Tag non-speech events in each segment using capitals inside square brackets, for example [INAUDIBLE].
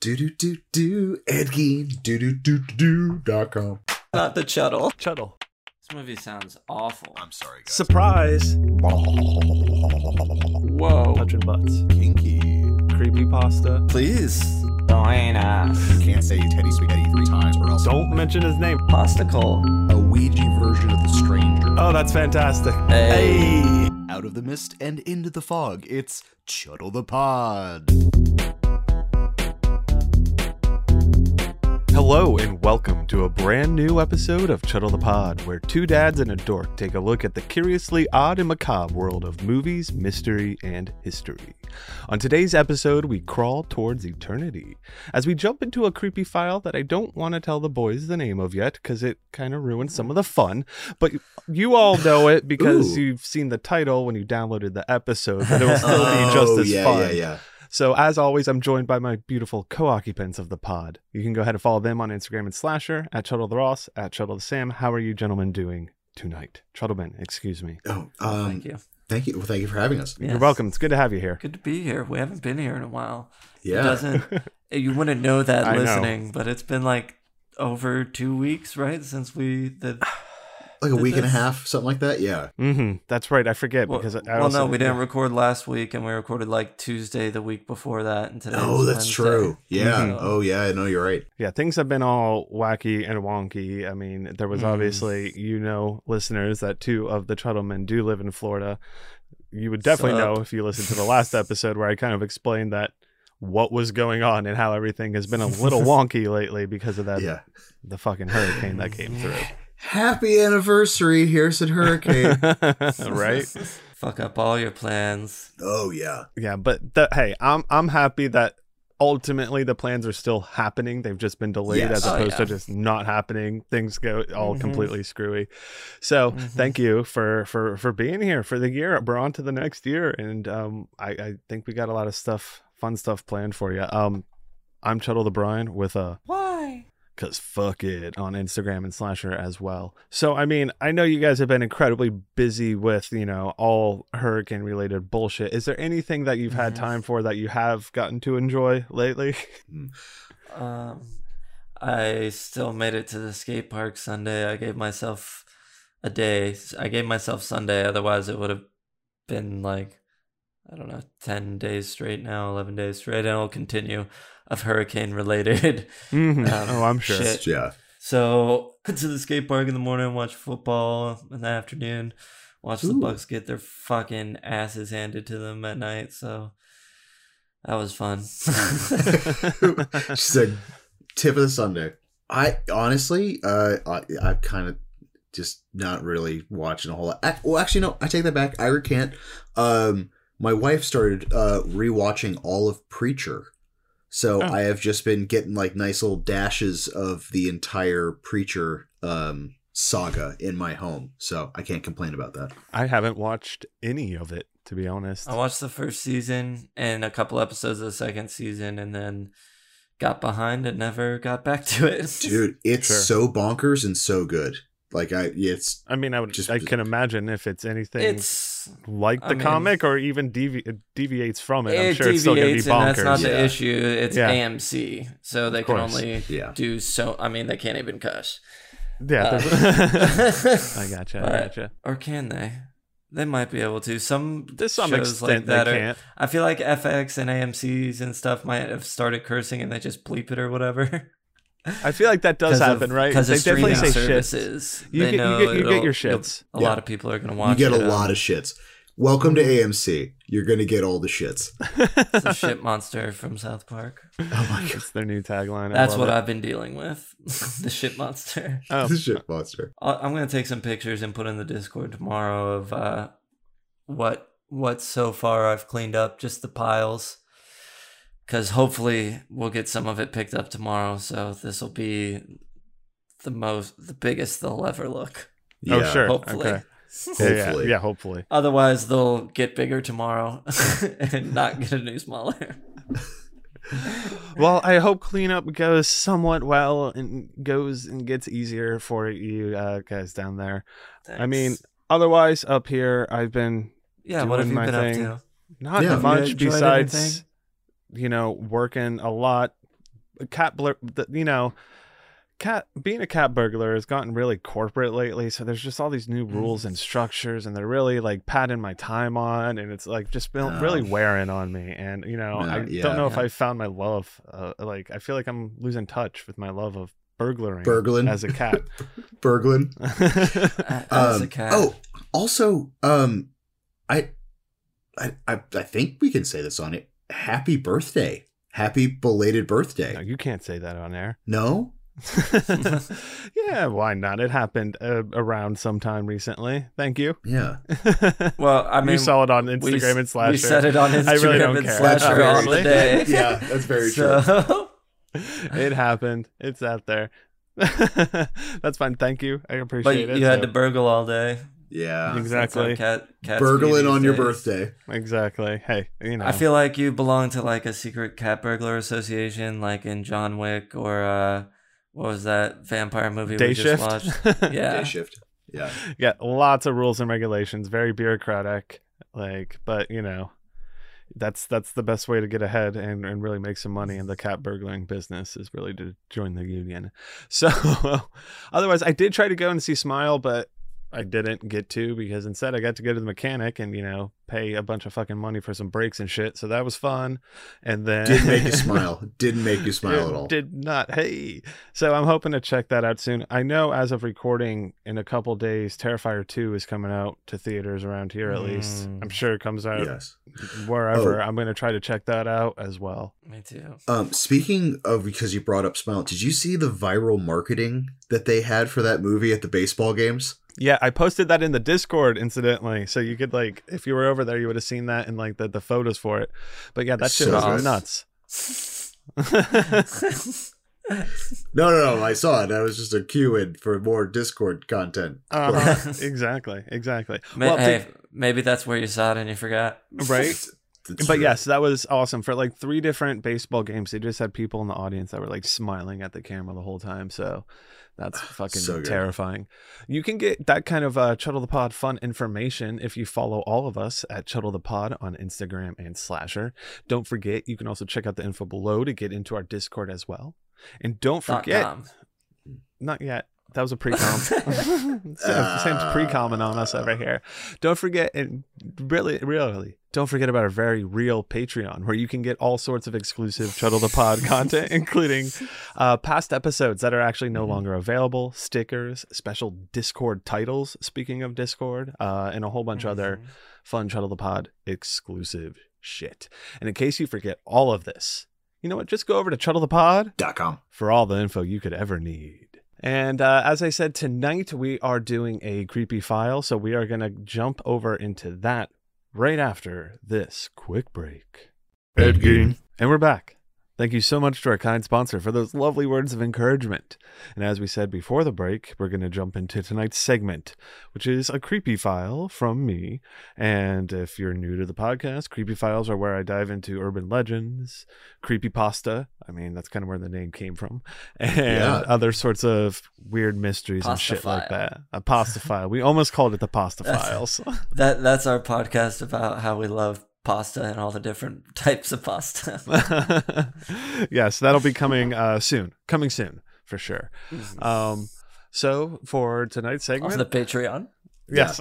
Do do do do. Ed Gein. Do do do do dot com. Not the Chuddle. Chuddle. This movie sounds awful. I'm sorry, guys. Surprise. Whoa. Touching butts. Kinky. Creepy pasta. Please. Join us. Can't say Teddy Spaghetti three times or else. Don't mention his name. Posticle. A Ouija version of the stranger. Oh, that's fantastic. Hey. Hey. Out of the mist and into the fog, it's Chuddle the Pod. Hello and welcome to a brand new episode of Chuddle the Pod, where two dads and a dork take a look at the curiously odd and macabre world of movies, mystery, and history. On today's episode, we crawl towards eternity as we jump into a creepy file that I don't want to tell the boys the name of yet because it kind of ruins some of the fun. But you all know it because Ooh. you've seen the title when you downloaded the episode, but it will still be [LAUGHS] oh, just Oh, as yeah, fun. yeah, yeah. So, as always, I'm joined by my beautiful co-occupants of the pod. You can go ahead and follow them on Instagram and Slasher at Chuddle the Ross at Chuddle the Sam. How are you gentlemen doing tonight? Chuddleman, excuse me. Oh, um, Thank you. Thank you. Well, thank you for having us. You're welcome. It's good to have you here. Good to be here. We haven't been here in a while. It Yeah. doesn't [LAUGHS] you wouldn't know that I know. listening, but it's been like over two weeks, right? Since we did Like a Did week and a half, something like that. Yeah. Mm-hmm. That's right. I forget well, because I well also, no, we didn't record last week and we recorded like Tuesday the week before that and today. Oh, that's true. Yeah. Mhm. Oh, yeah. I know you're right. Yeah, things have been all wacky and wonky. I mean, there was Mm. obviously, you know, listeners that two of the Chuddlemen do live in Florida. You would definitely Sup? know if you listened to the last episode where I kind of explained that what was going on and how everything has been a little [LAUGHS] wonky lately because of that Yeah. the fucking hurricane that came through. Happy anniversary, Harrison Hurricane. [LAUGHS] right? [LAUGHS] Fuck up all your plans. oh, yeah. Yeah, but the, hey, I'm I'm happy that ultimately the plans are still happening. They've just been delayed Yes. as Oh, opposed yeah. to just not happening. Things go all Mhm. completely screwy. So Mhm. thank you for for for being here for the year. We're on to the next year, and um, I I think we got a lot of stuff, fun stuff planned for you. Um, I'm Chuddle the Brian with a Why? Cause fuck it on Instagram and Slasher as well. So I mean, I know you guys have been incredibly busy with you know all hurricane related bullshit. Is there anything that you've had time for that you have gotten to enjoy lately? Um, I still made it to the skate park Sunday. I gave myself a day. I gave myself Sunday. Otherwise, it would have been like I don't know, ten days straight now, eleven days straight, and it'll continue of hurricane related. Mhm. [LAUGHS] Um, oh, I'm sure. shit. Yeah. So to the skate park in the morning, watch football in the afternoon, watch the Bucs get their fucking asses handed to them at night. So that was fun. she said, tip of the Sunday. I honestly, uh, I, I'm kind of just not really watching a whole lot. Ac- Well, actually, no, I take that back. I recant. Um, my wife started uh, rewatching all of Preacher. So Oh. I have just been getting like nice little dashes of the entire Preacher um, saga in my home. So I can't complain about that. I haven't watched any of it to be honest. I watched the first season and a couple episodes of the second season, and then got behind and never got back to it. [LAUGHS] Dude, it's Sure. so bonkers and so good. Like I, it's I mean, I would Just- I can imagine if it's anything it's like I the mean- comic or even devi- deviates from it. I'm sure it's still gonna be deviates, and that's not Yeah. the issue. It's Yeah. AMC, so they can only yeah. do so. I mean, they can't even cuss. yeah, Uh, [LAUGHS] I [LAUGHS] gotcha. I gotcha. Or can they? They might be able to. Some To some shows extent, like that they are- can't. I feel like FX and AMC's and stuff might have started cursing and they just bleep it or whatever. [LAUGHS] I feel like that does happen, right? Because They definitely say shit. services. You They get- you get- you get your you'll- shits. A Yeah. lot of people are going to watch. You watch get it. a lot of shits. Welcome to AMC. You're gonna get all the shits. [LAUGHS] It's the shit monster from South Park. Oh my god, It's their new tagline. I That's love what it. I've been dealing with. [LAUGHS] the shit monster. [LAUGHS] Oh, the shit monster. I'll- I'm going to take some pictures and put in the Discord tomorrow of uh, what what so far I've cleaned up, just the piles. Because hopefully we'll get some of it picked up tomorrow. So this will be the most, the biggest they'll ever look. Yeah. oh, sure. Hopefully. Okay. Yeah, [LAUGHS] yeah, Hopefully. yeah, hopefully. Otherwise, they'll get bigger tomorrow [LAUGHS] and not get any smaller. Well, I hope cleanup goes somewhat well and goes and gets easier for you uh, guys down there. I mean, otherwise, up here, I've been yeah. What have you my been thing. up to? not Yeah. Much besides, anything? You know, working a lot, cat blur, you know, cat being a cat burglar has gotten really corporate lately. So there's just all these new Mm. rules and structures, and they're really like padding my time on, and it's like just been really wearing on me. And you know, No, I yeah. don't know if I found my love. Uh, like I feel like I'm losing touch with my love of burglaring Burgling. as a cat. [LAUGHS] Burgling. [LAUGHS] As Um, a cat. Oh, also, um, I, I, I, I think we can say this on it. Happy birthday! Happy belated birthday! no, you can't say that on air. No, [LAUGHS] yeah, why not? It happened uh, around sometime recently. Thank you. yeah. [LAUGHS] well, I mean, you saw it on we, Instagram and Slasher. we said it on Instagram [LAUGHS] I really don't and care. Slasher on the day. Yeah, that's very true. it happened. It's out there. That's fine. Thank you. I but appreciate it. you had So- to burgle all day. Yeah, Exact- That's how Exactly. Cat, cats burgling on these your birthday. exactly. Hey, you know. I feel like you belong to like a secret cat burglar association, like in John Wick or uh, what was that vampire movie day we shift. just watched? [LAUGHS] Yeah, Day shift. Yeah, yeah, lots of rules and regulations. Very bureaucratic. Like, but you know, that's that's the best way to get ahead and, and really make some money in the cat burgling business is really to join the union. So, [LAUGHS] otherwise, I did try to go and see Smile, but I didn't get to because instead I got to go to the mechanic and you know pay a bunch of fucking money for some breaks and shit. So that was fun. And then didn't make you [LAUGHS] smile. Didn't make you smile at all. Did not. Hey. So I'm hoping to check that out soon. I know as of recording in a couple days, Terrifier 2 is coming out to theaters around here at least. Mm. I'm sure it comes out Yes. wherever. Oh. I'm going to try to check that out as well. me too. Um, speaking of because you brought up Smile, did you see the viral marketing that they had for that movie at the baseball games? Yeah, I posted that in the Discord incidentally. So you could like if you were over there you would have seen that in like the, the photos for it. But yeah, that shit So was good. nuts. [LAUGHS] No, no, no. I saw it. I was just a cue in for more Discord content. Uh-huh. [LAUGHS] [LAUGHS] exactly. Exactly. May- Well, hey, to- maybe that's where you saw it and you forgot. right? That's but true. yes, that was awesome. For like three different baseball games, they just had people in the audience that were like smiling at the camera the whole time. So that's [SIGHS] fucking So terrifying. You can get that kind of uh, Chuddle the Pod fun information if you follow all of us at Chuddle the Pod on Instagram and Slasher. Don't forget, you can also check out the info below to get into our Discord as well. And don't forget, not yet. That was a pre-com. [LAUGHS] [LAUGHS] Sam's pre-comming on us over here. Don't forget, and really, really, don't forget about our very real Patreon, where you can get all sorts of exclusive Chuddle the Pod [LAUGHS] content, including uh, past episodes that are actually no longer available, stickers, special Discord titles. Speaking of Discord, uh, and a whole bunch of other fun Chuddle the Pod exclusive shit. And in case you forget all of this, you know what? Just go over to Chuddle the Pod Dot com. for all the info you could ever need. And uh, as I said, tonight we are doing a creepy file, so we are going to jump over into that right after this quick break. Ed Gein. And we're back. Thank you so much to our kind sponsor for those lovely words of encouragement. And as we said before the break, we're going to jump into tonight's segment, which is a creepy file from me. And if you're new to the podcast, creepy files are where I dive into urban legends, creepy pasta. I mean, that's kind of where the name came from, [LAUGHS] and Yeah. other sorts of weird mysteries and Pasta shit like that. A pasta file. We almost called it the pasta That's- files. [LAUGHS] That that's our podcast about how we love pasta and all the different [LAUGHS] types of pasta. [LAUGHS] yes, that'll be coming uh, soon. Coming soon for sure. Mhm. Um, so for tonight's on segment, the Patreon. yes,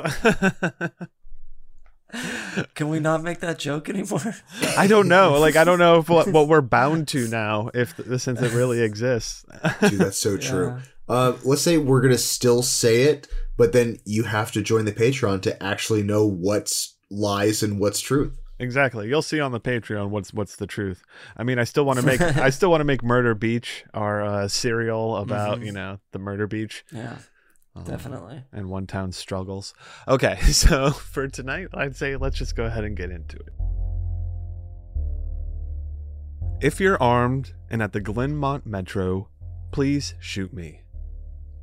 [LAUGHS] Can we not make that joke anymore? I don't know. Like I don't know if what, what we're bound to now, if since it really exists. Dude, that's so true. Yeah. Uh, let's say we're gonna still say it, but then you have to join the Patreon to actually know what's lies and what's truth. Exactly. You'll see on the Patreon what's what's the truth. I mean, I still want to make [LAUGHS] I still want to make Murder Beach our uh, serial about Mhm. you know the Murder Beach. Yeah, Um, definitely. and one town struggles. Okay, [LAUGHS] so for tonight, I'd say let's just go ahead and get into it. If you're armed and at the Glenmont Metro, please shoot me.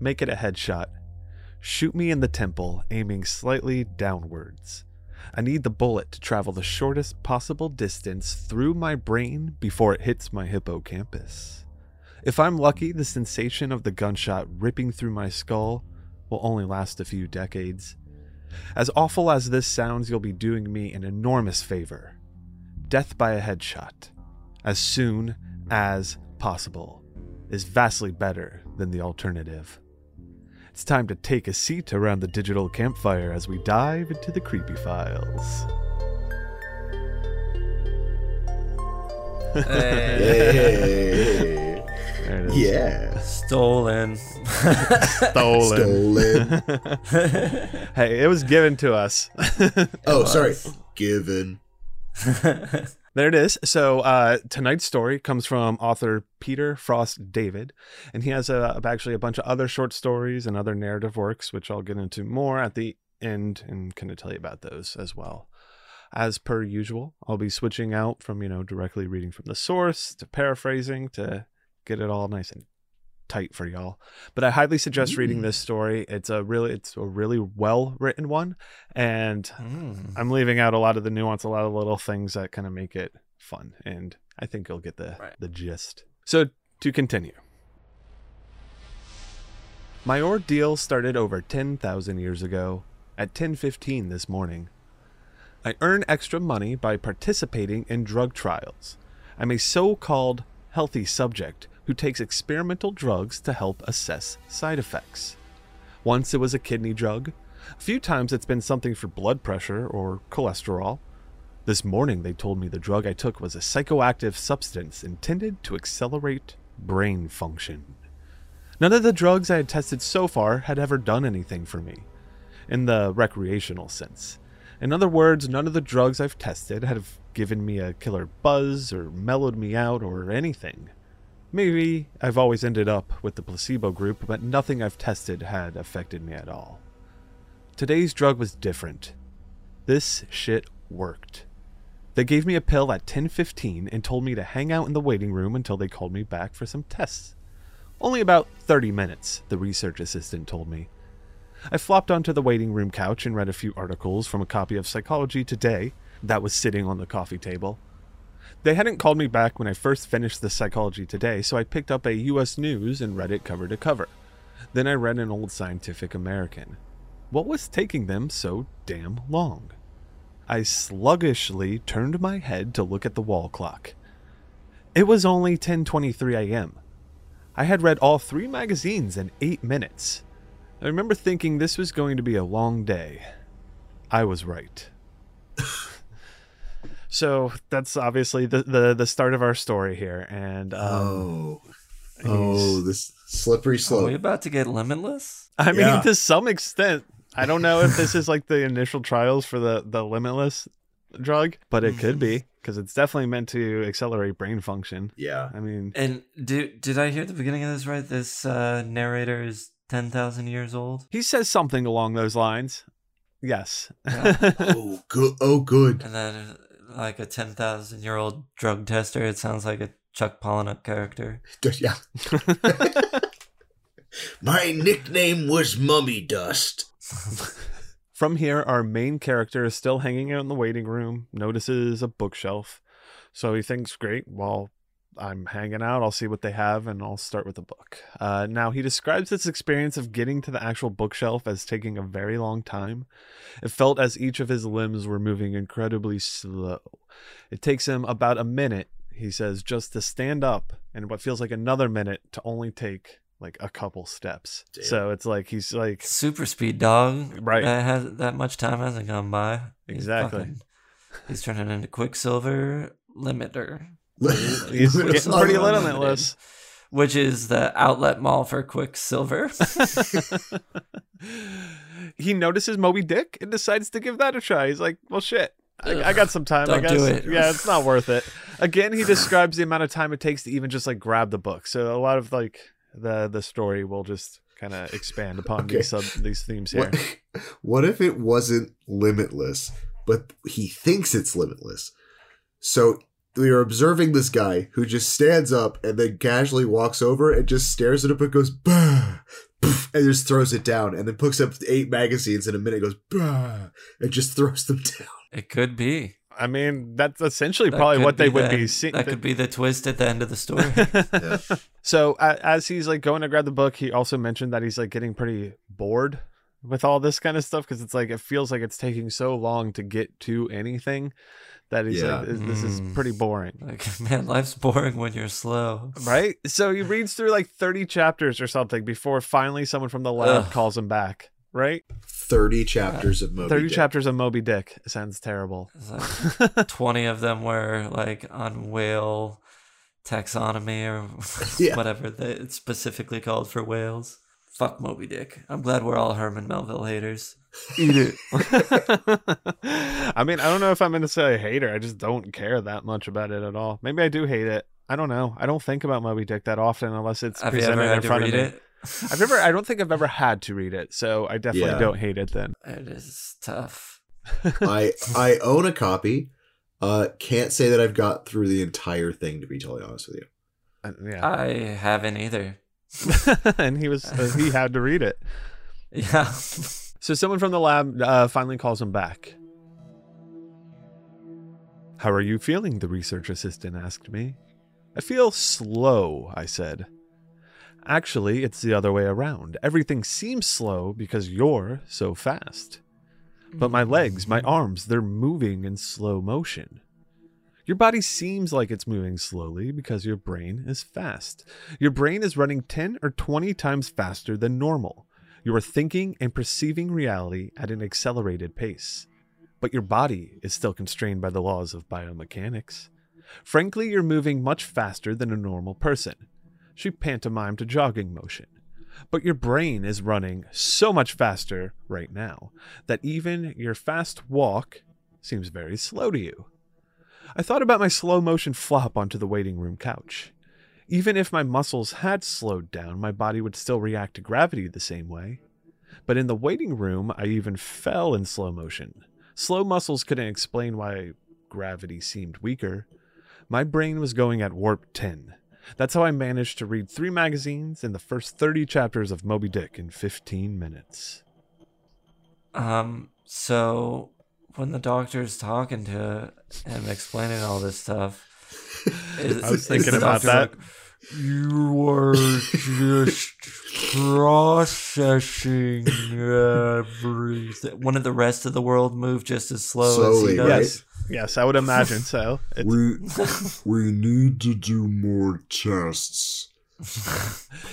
Make it a headshot. Shoot me in the temple, aiming slightly downwards. I need the bullet to travel the shortest possible distance through my brain before it hits my hippocampus. If I'm lucky, the sensation of the gunshot ripping through my skull will only last a few decades. As awful as this sounds, you'll be doing me an enormous favor. Death by a headshot. As soon as possible is vastly better than the alternative. It's time to take a seat around the digital campfire as we dive into the creepy files. Hey. There it is. yeah. Stolen. Stolen. Stolen. [LAUGHS] hey, it was given to us. oh, sorry. Given. [LAUGHS] There it is. So uh, tonight's story comes from author Peter Frost David, and he has a, actually a bunch of other short stories and other narrative works, which I'll get into more at the end and kind of tell you about those as well. As per usual, I'll be switching out from you know directly reading from the source to paraphrasing to get it all nice and tight for y'all. But I highly suggest reading Mm. this story. It's a really it's a really well written one, and Mm. I'm leaving out a lot of the nuance, a lot of little things that kind of make it fun, and I think you'll get the Right. the gist. So to continue, my ordeal started over ten thousand years ago, at ten fifteen this morning. I earn extra money by participating in drug trials. I'm a so-called healthy subject who takes experimental drugs to help assess side effects. Once it was a kidney drug. A few times it's been something for blood pressure or cholesterol. This morning they told me the drug I took was a psychoactive substance intended to accelerate brain function. None of the drugs I had tested so far had ever done anything for me, in the recreational sense. In other words, none of the drugs I've tested have given me a killer buzz or mellowed me out or anything. Maybe I've always ended up with the placebo group, but nothing I've tested had affected me at all. Today's drug was different. This shit worked. They gave me a pill at 10:15 and told me to hang out in the waiting room until they called me back for some tests. Only about 30 minutes, the research assistant told me. I flopped onto the waiting room couch and read a few articles from a copy of Psychology Today that was sitting on the coffee table. They hadn't called me back when I first finished the Psychology Today, so I picked up a US News and read it cover to cover. Then I read an old Scientific American. What was taking them so damn long? I sluggishly turned my head to look at the wall clock. It was only 10:23 a.m. I had read all 3 magazines in 8 minutes. I remember thinking this was going to be a long day. I was right. So that's obviously the, the the start of our story here, and um, oh. Oh, this slippery Are slope. we about to get limitless? I mean, to some extent, I don't know if this is like the initial trials for the the limitless drug, but it could be because it's definitely meant to accelerate brain function. yeah. I mean, And do, did I hear the beginning of this right? This uh, narrator is 10,000 years old. he says something along those lines. Yes. Yeah. [LAUGHS] Oh, good. Oh, good. And then, like a 10,000 year old drug tester, it sounds like a Chuck Palahniuk character. [LAUGHS] Yeah. [LAUGHS] My nickname was Mummy Dust. [LAUGHS] From here, our main character is still hanging out in the waiting room, notices a bookshelf. So he thinks, great, well, I'm hanging out. I'll see what they have and I'll start with the book. Uh, now, he describes this experience of getting to the actual bookshelf as taking a very long time. It felt as each of his limbs were moving incredibly slow. It takes him about a minute, he says, just to stand up, and what feels like another minute to only take like a couple steps. Damn. So it's like he's like Super speed dog. Right. That, has, that much time hasn't gone by. He's Exactly. fucking- he's turning into Quicksilver Limiter. He's [LAUGHS] getting pretty Unlimited, limitless. Which is the outlet mall for Quicksilver. [LAUGHS] he notices Moby Dick and decides to give that a try. He's like, "Well, shit, I, I got some time. I Don't guess. do it. Yeah, it's not worth it." [LAUGHS] Again, he describes the amount of time it takes to even just like grab the book. So a lot of like the the story will just kind of expand upon Okay. these sub these themes here. What, what if it wasn't limitless, but he thinks it's limitless? So we are observing this guy who just stands up and then casually walks over and just stares at it but goes bah, poof, and just throws it down and then picks up eight magazines in a minute and goes bah, and just throws them down. it could be. I mean, that's essentially That probably what they be would the- be seeing. That could be the twist at the end of the story. [LAUGHS] So a- as he's like going to grab the book, he also mentioned that he's like getting pretty bored with all this kind of stuff because it's like it feels like it's taking so long to get to anything that he's Yeah. like, this, this is Mm. pretty boring. Like, [LAUGHS] man, life's boring when you're slow. Right? So he reads through like 30 chapters or something before finally someone from the lab Ugh. calls him back. Right? 30 chapters of Moby 30 Dick. chapters of Moby Dick. Sounds terrible. Like [LAUGHS] 20 of them were like on whale taxonomy or [LAUGHS] Yeah. whatever they, it's specifically called for whales. Fuck Moby Dick. I'm glad we're all Herman Melville haters. Eat it. [LAUGHS] [LAUGHS] I mean, I don't know if I'm going to say hater. I just don't care that much about it at all. Maybe I do hate it. I don't know. I don't think about Moby Dick that often unless it's Have you presented ever in had to front read of me. it? I've never. I [LAUGHS] don't think I've ever had to read it, so I definitely Yeah. don't hate it. Then It is tough. I I own a copy. Uh, can't say that I've got through the entire thing to be totally honest with you. Uh, yeah, I haven't either. [LAUGHS] and he was uh, he had to read it. [LAUGHS] Yeah. So someone from the lab uh, finally calls him back. How are you feeling? The research assistant asked me. I feel slow, I said. Actually, it's the other way around. Everything seems slow because you're so fast. But my legs, my arms, they're moving in slow motion. Your body seems like it's moving slowly because your brain is fast. Your brain is running 10 or 20 times faster than normal. You are thinking and perceiving reality at an accelerated pace. But your body is still constrained by the laws of biomechanics. Frankly, you're moving much faster than a normal person. She pantomimed a jogging motion. But your brain is running so much faster right now that even your fast walk seems very slow to you. I thought about my slow motion flop onto the waiting room couch. Even if my muscles had slowed down, my body would still react to gravity the same way. But in the waiting room, I even fell in slow motion. Slow muscles couldn't explain why gravity seemed weaker. My brain was going at warp 10. That's how I managed to read three magazines and the first 30 chapters of Moby Dick in 15 minutes. Um, so when the doctor's talking to him, explaining all this stuff, [LAUGHS] is, I was thinking the about that. like, you were just processing everything. When did the rest of the world move just as slow as Slowly, he does? right? Yes, yes, I would imagine [LAUGHS] so. It's, We [LAUGHS] we need to do more tests.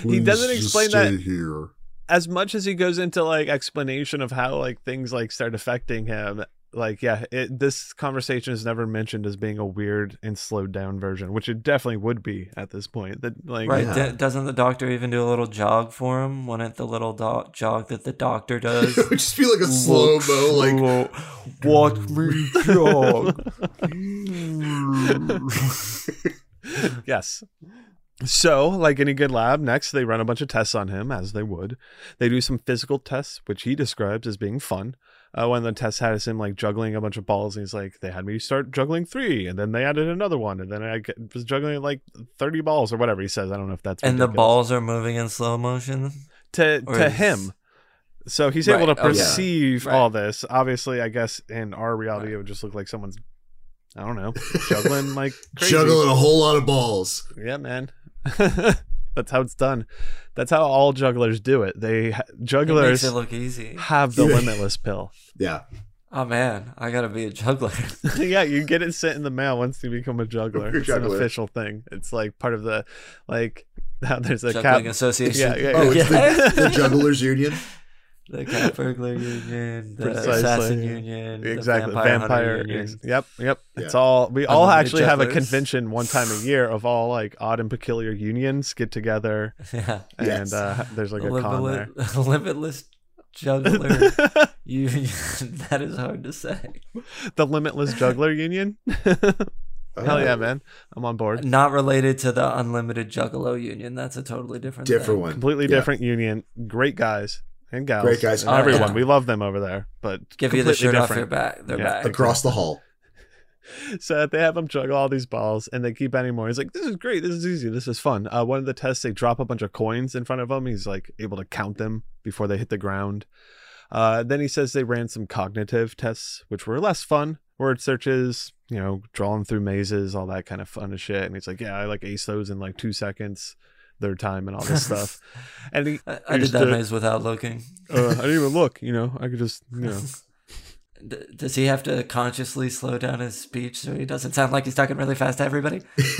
He doesn't Please just explain stay that- here. as much as he goes into like explanation of how like things like start affecting him like yeah it, this conversation is never mentioned as being a weird and slowed down version which it definitely would be at this point that like Right? Yeah. d- doesn't the doctor even do a little jog for him? When it the little do- jog that the doctor [LAUGHS] does? it would just be like a slow mo, like Slow. watch me jog. [LAUGHS] yes so like any good lab next they run a bunch of tests on him as they would they do some physical tests which he describes as being fun uh, one of the tests has him like juggling a bunch of balls and he's like they had me start juggling three and then they added another one and then I was juggling like 30 balls or whatever he says i don't know if that's and the balls are moving in slow motion. to Or to is- him. So he's Right, able to okay. perceive Right. all this. Obviously, I guess in our reality, Right. it would just look like someone's, I don't know, juggling like [LAUGHS] crazy. juggling a whole lot of balls. Yeah, man. [LAUGHS] That's how it's done. That's how all jugglers do it. They jugglers it look easy. have the [LAUGHS] limitless pill. Yeah, Oh man, I gotta be a juggler. [LAUGHS] yeah, you get it sent in the mail once you become a juggler. You're a It's an official thing. It's like part of the like [LAUGHS] how there's a Juggling cap. Association. Yeah, yeah, Oh, it's Yes. the, the Jugglers Union. The cat burglar union, the Precisely. assassin union, exactly the vampire, vampire, union. ex- yep yep it's all we all Unlimited actually have a convention one time a year of all like odd and peculiar unions get together [LAUGHS] Yeah, and Yes. uh there's like a con there limitless, [LAUGHS] limitless juggler [LAUGHS] union. that is hard to say. the limitless juggler union hell yeah man i'm on board Not related to the unlimited juggalo union. That's a totally different. Different thing. one. completely Yeah. different union great guys and gals Great guys. and Oh, everyone yeah. we love them over there but Give you the completely shirt off your different. back. Their Yeah. back. Across the hall. [LAUGHS] so they have him juggle all these balls and they keep adding more he's like this is great this is easy this is fun uh, one of the tests they drop a bunch of coins in front of him he's like able to count them before they hit the ground uh, then he says they ran some cognitive tests which were less fun word searches you know drawing through mazes all that kind of fun as shit and he's like yeah i like ace those in like two seconds their time and all this [LAUGHS] stuff. And he, I, I did that to- maze without looking. uh, I didn't even look. You know, I could just you know. [LAUGHS] Does he have to consciously slow down his speech so he doesn't sound like he's talking really fast to everybody? [LAUGHS]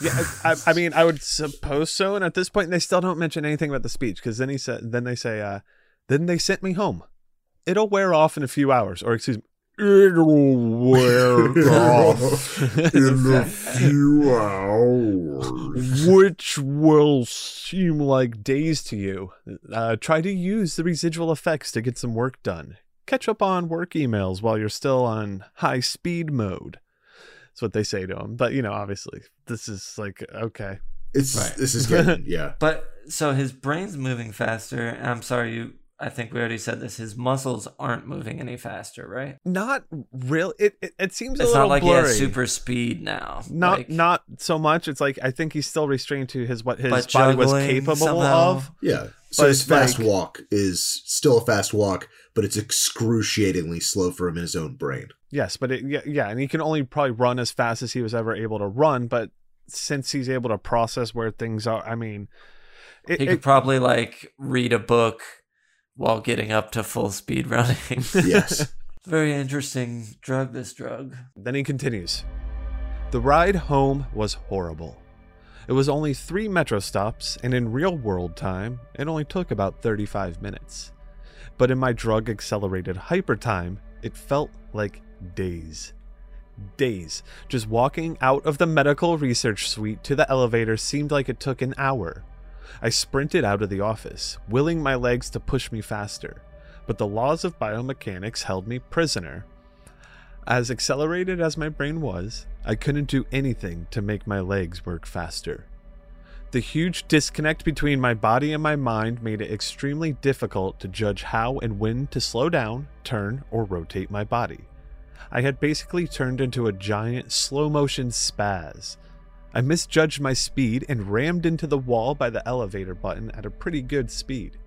Yeah, I, I, I mean, I would suppose so. And at this point, they still don't mention anything about the speech because then he said, then they say, uh, then they sent me home. It'll wear off in a few hours, or excuse me, it'll wear off, In a few hours. which will seem like days to you. Uh, try to use the residual effects to get some work done. Catch up on work emails while you're still on high speed mode. That's what they say to him. But you know, obviously, this is like okay. It's Right. this is getting [LAUGHS] yeah. But so his brain's moving faster. I'm sorry, you. I think we already said this. His muscles aren't moving any faster, right? Not really. It it, it seems a It's little not like blurry. he has super speed now. not Like, not so much. It's like I think he's still restrained to his what his body was capable somehow. of. Yeah. So But his fast like- walk is still a fast walk, but it's excruciatingly slow for him in his own brain. Yes, but it, yeah, yeah, and he can only probably run as fast as he was ever able to run. But since he's able to process where things are, I mean, it, He it- could probably like read a book while getting up to full speed [LAUGHS] running. Yes. [LAUGHS] Very interesting drug. This drug. Then he continues. The ride home was horrible. It was only three metro stops, and in real world time, it only took about 35 minutes. But in my drug accelerated hyper time, it felt like days. Days. Just walking out of the medical research suite to the elevator seemed like it took an hour. I sprinted out of the office, willing my legs to push me faster, but the laws of biomechanics held me prisoner. As accelerated as my brain was, I couldn't do anything to make my legs work faster. The huge disconnect between my body and my mind made it extremely difficult to judge how and when to slow down, turn, or rotate my body. I had basically turned into a giant slow motion spaz. I misjudged my speed and rammed into the wall by the elevator button at a pretty good speed.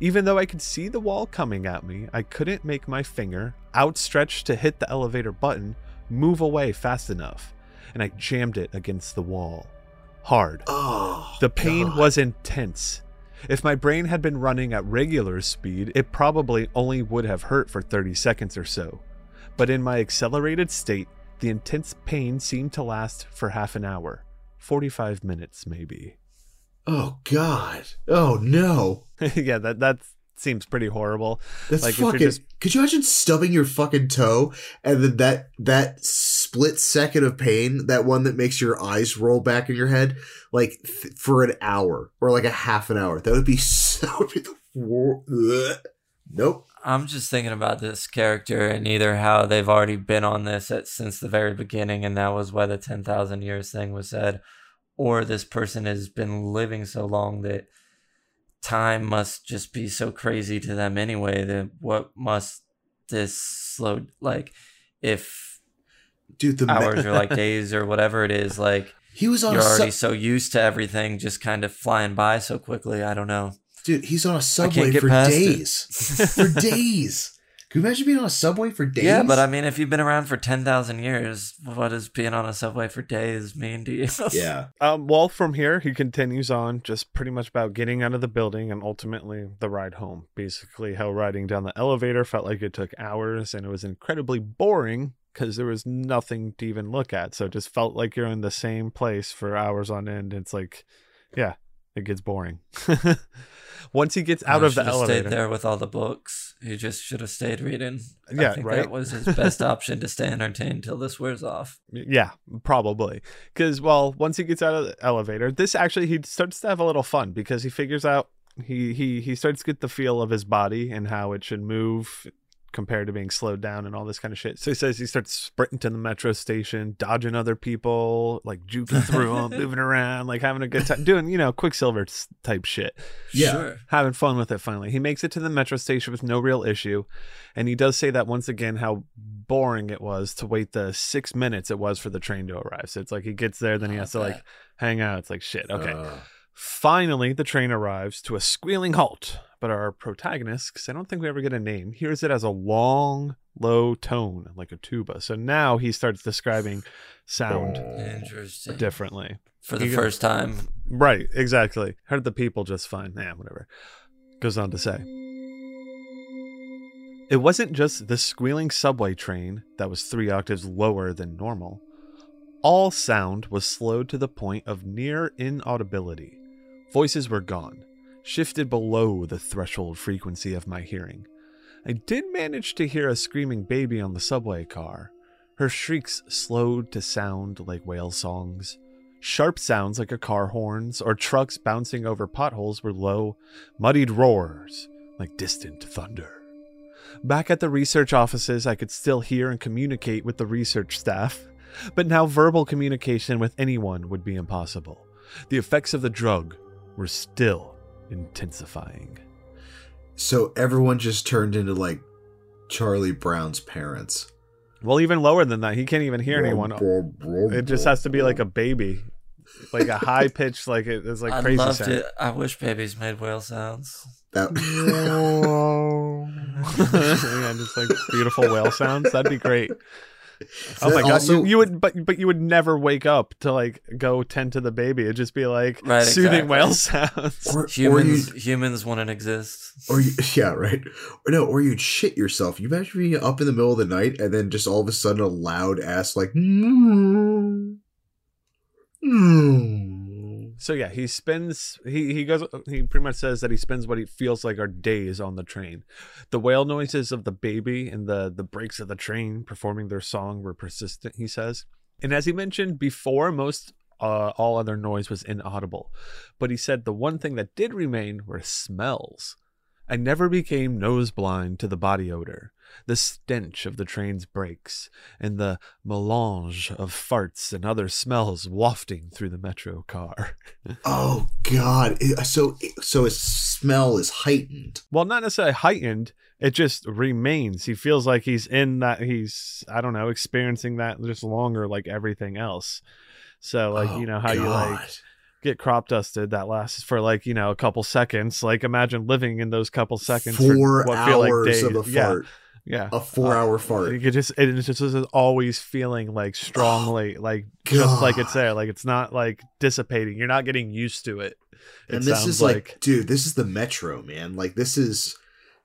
Even though I could see the wall coming at me, I couldn't make my finger, outstretched to hit the elevator button, move away fast enough, and I jammed it against the wall. Hard. Oh. The pain God. was intense. If my brain had been running at regular speed, it probably only would have hurt for 30 seconds or so. But in my accelerated state, the intense pain seemed to last for half an hour. 45 minutes, maybe. Oh God. Oh no. [LAUGHS] yeah, that that seems pretty horrible. That's Like, fucking. just- Could you imagine stubbing your fucking toe and then that that split second of pain, that one that makes your eyes roll back in your head, like th- for an hour or like a half an hour? That would be [LAUGHS] so. Would be the Ugh. Nope. I'm just thinking about this character and either how they've already been on this at, since the very beginning, and that was why the 10,000 years thing was said, or this person has been living so long that time must just be so crazy to them anyway. That what must this slow, like, if Dude, the hours are like [LAUGHS] days or whatever it is, like, he was on you're already su- so used to everything just kind of flying by so quickly. I don't know. Dude. He's on a subway for days. [LAUGHS] for days. Can you imagine being on a subway for days? Yeah, but I mean, if you've been around for 10,000 years, what does being on a subway for days mean to you? [LAUGHS] yeah. Um, well, from here, he continues on just pretty much about getting out of the building and ultimately the ride home. Basically, how riding down the elevator felt like it took hours and it was incredibly boring because there was nothing to even look at. So it just felt like you're in the same place for hours on end. It's like, yeah, it gets boring. [LAUGHS] Once he gets out I of the elevator, stayed there with all the books. He just should have stayed reading. Yeah, I think right? that was his [LAUGHS] best option to stay entertained till this wears off. Yeah, probably. Because, well, once he gets out of the elevator, this actually, he starts to have a little fun because he figures out, he, he, he starts to get the feel of his body and how it should move compared to being slowed down and all this kind of shit. So he says he starts sprinting to the metro station, dodging other people, like juking through them, [LAUGHS] moving around, like having a good time, doing, you know, Quicksilver type shit Yeah. Sure. having fun with it finally. He makes it to the metro station with no real issue. And he does say that once again how boring it was to wait the six minutes it was for the train to arrive. So it's like he gets there, then he has to like hang out. It's like shit. Okay. Uh, Finally, the train arrives to a squealing halt. But our protagonist, because I don't think we ever get a name, hears it as a long, low tone, like a tuba. So now he starts describing sound differently. For the You- first time. Right, exactly. Heard the people just fine. Nah, whatever. Goes on to say. It wasn't just the squealing subway train that was three octaves lower than normal. All sound was slowed to the point of near inaudibility. Voices were gone, shifted below the threshold frequency of my hearing. I did manage to hear a screaming baby on the subway car. Her shrieks slowed to sound like whale songs. Sharp sounds like a car horns or trucks bouncing over potholes were low, muddied roars like distant thunder. Back at the research offices, I could still hear and communicate with the research staff, but now verbal communication with anyone would be impossible. The effects of the drug were still intensifying. So everyone just turned into like Charlie Brown's parents. Well, even lower than that, he can't even hear anyone. It just has to be like a baby, like a high pitch, like it is like I crazy loved sound. it. I wish babies made whale sounds. That [LAUGHS] [LAUGHS] yeah, just like beautiful whale sounds. That'd be great. [LAUGHS] [LAUGHS] Oh my god, Also- you, you would, but but you would never wake up to like go tend to the baby. It'd just be like Right, soothing exactly. whale sounds. or, or Humans humans wouldn't exist. or you, [LAUGHS] yeah, right. Or no, or you'd shit yourself. You imagine being up in the middle of the night and then just all of a sudden a loud ass like "Mm, mm." So yeah, he spends he he goes he pretty much says that he spends what he feels like are days on the train. The wail noises of the baby and the the brakes of the train performing their song were persistent, he says. And as he mentioned before, most uh, all other noise was inaudible. But he said the one thing that did remain were smells. I never became nose blind to the body odor, the stench of the train's brakes, and the melange of farts and other smells wafting through the metro car. [LAUGHS] Oh God! So so his smell is heightened. well, not necessarily heightened. It just remains. He feels like he's in that. He's I don't know, experiencing that just longer, like everything else. So, like Oh, you know how you like get crop dusted that lasts for like you know a couple seconds. Like imagine living in those couple seconds four for what feel like days. of a fart, yeah. A four-hour uh, fart. You could just it just it's always feeling like strongly, oh, like just like it's there. Like it's not like dissipating. You're not getting used to it. It and this is like, dude, this is the metro, man. Like this is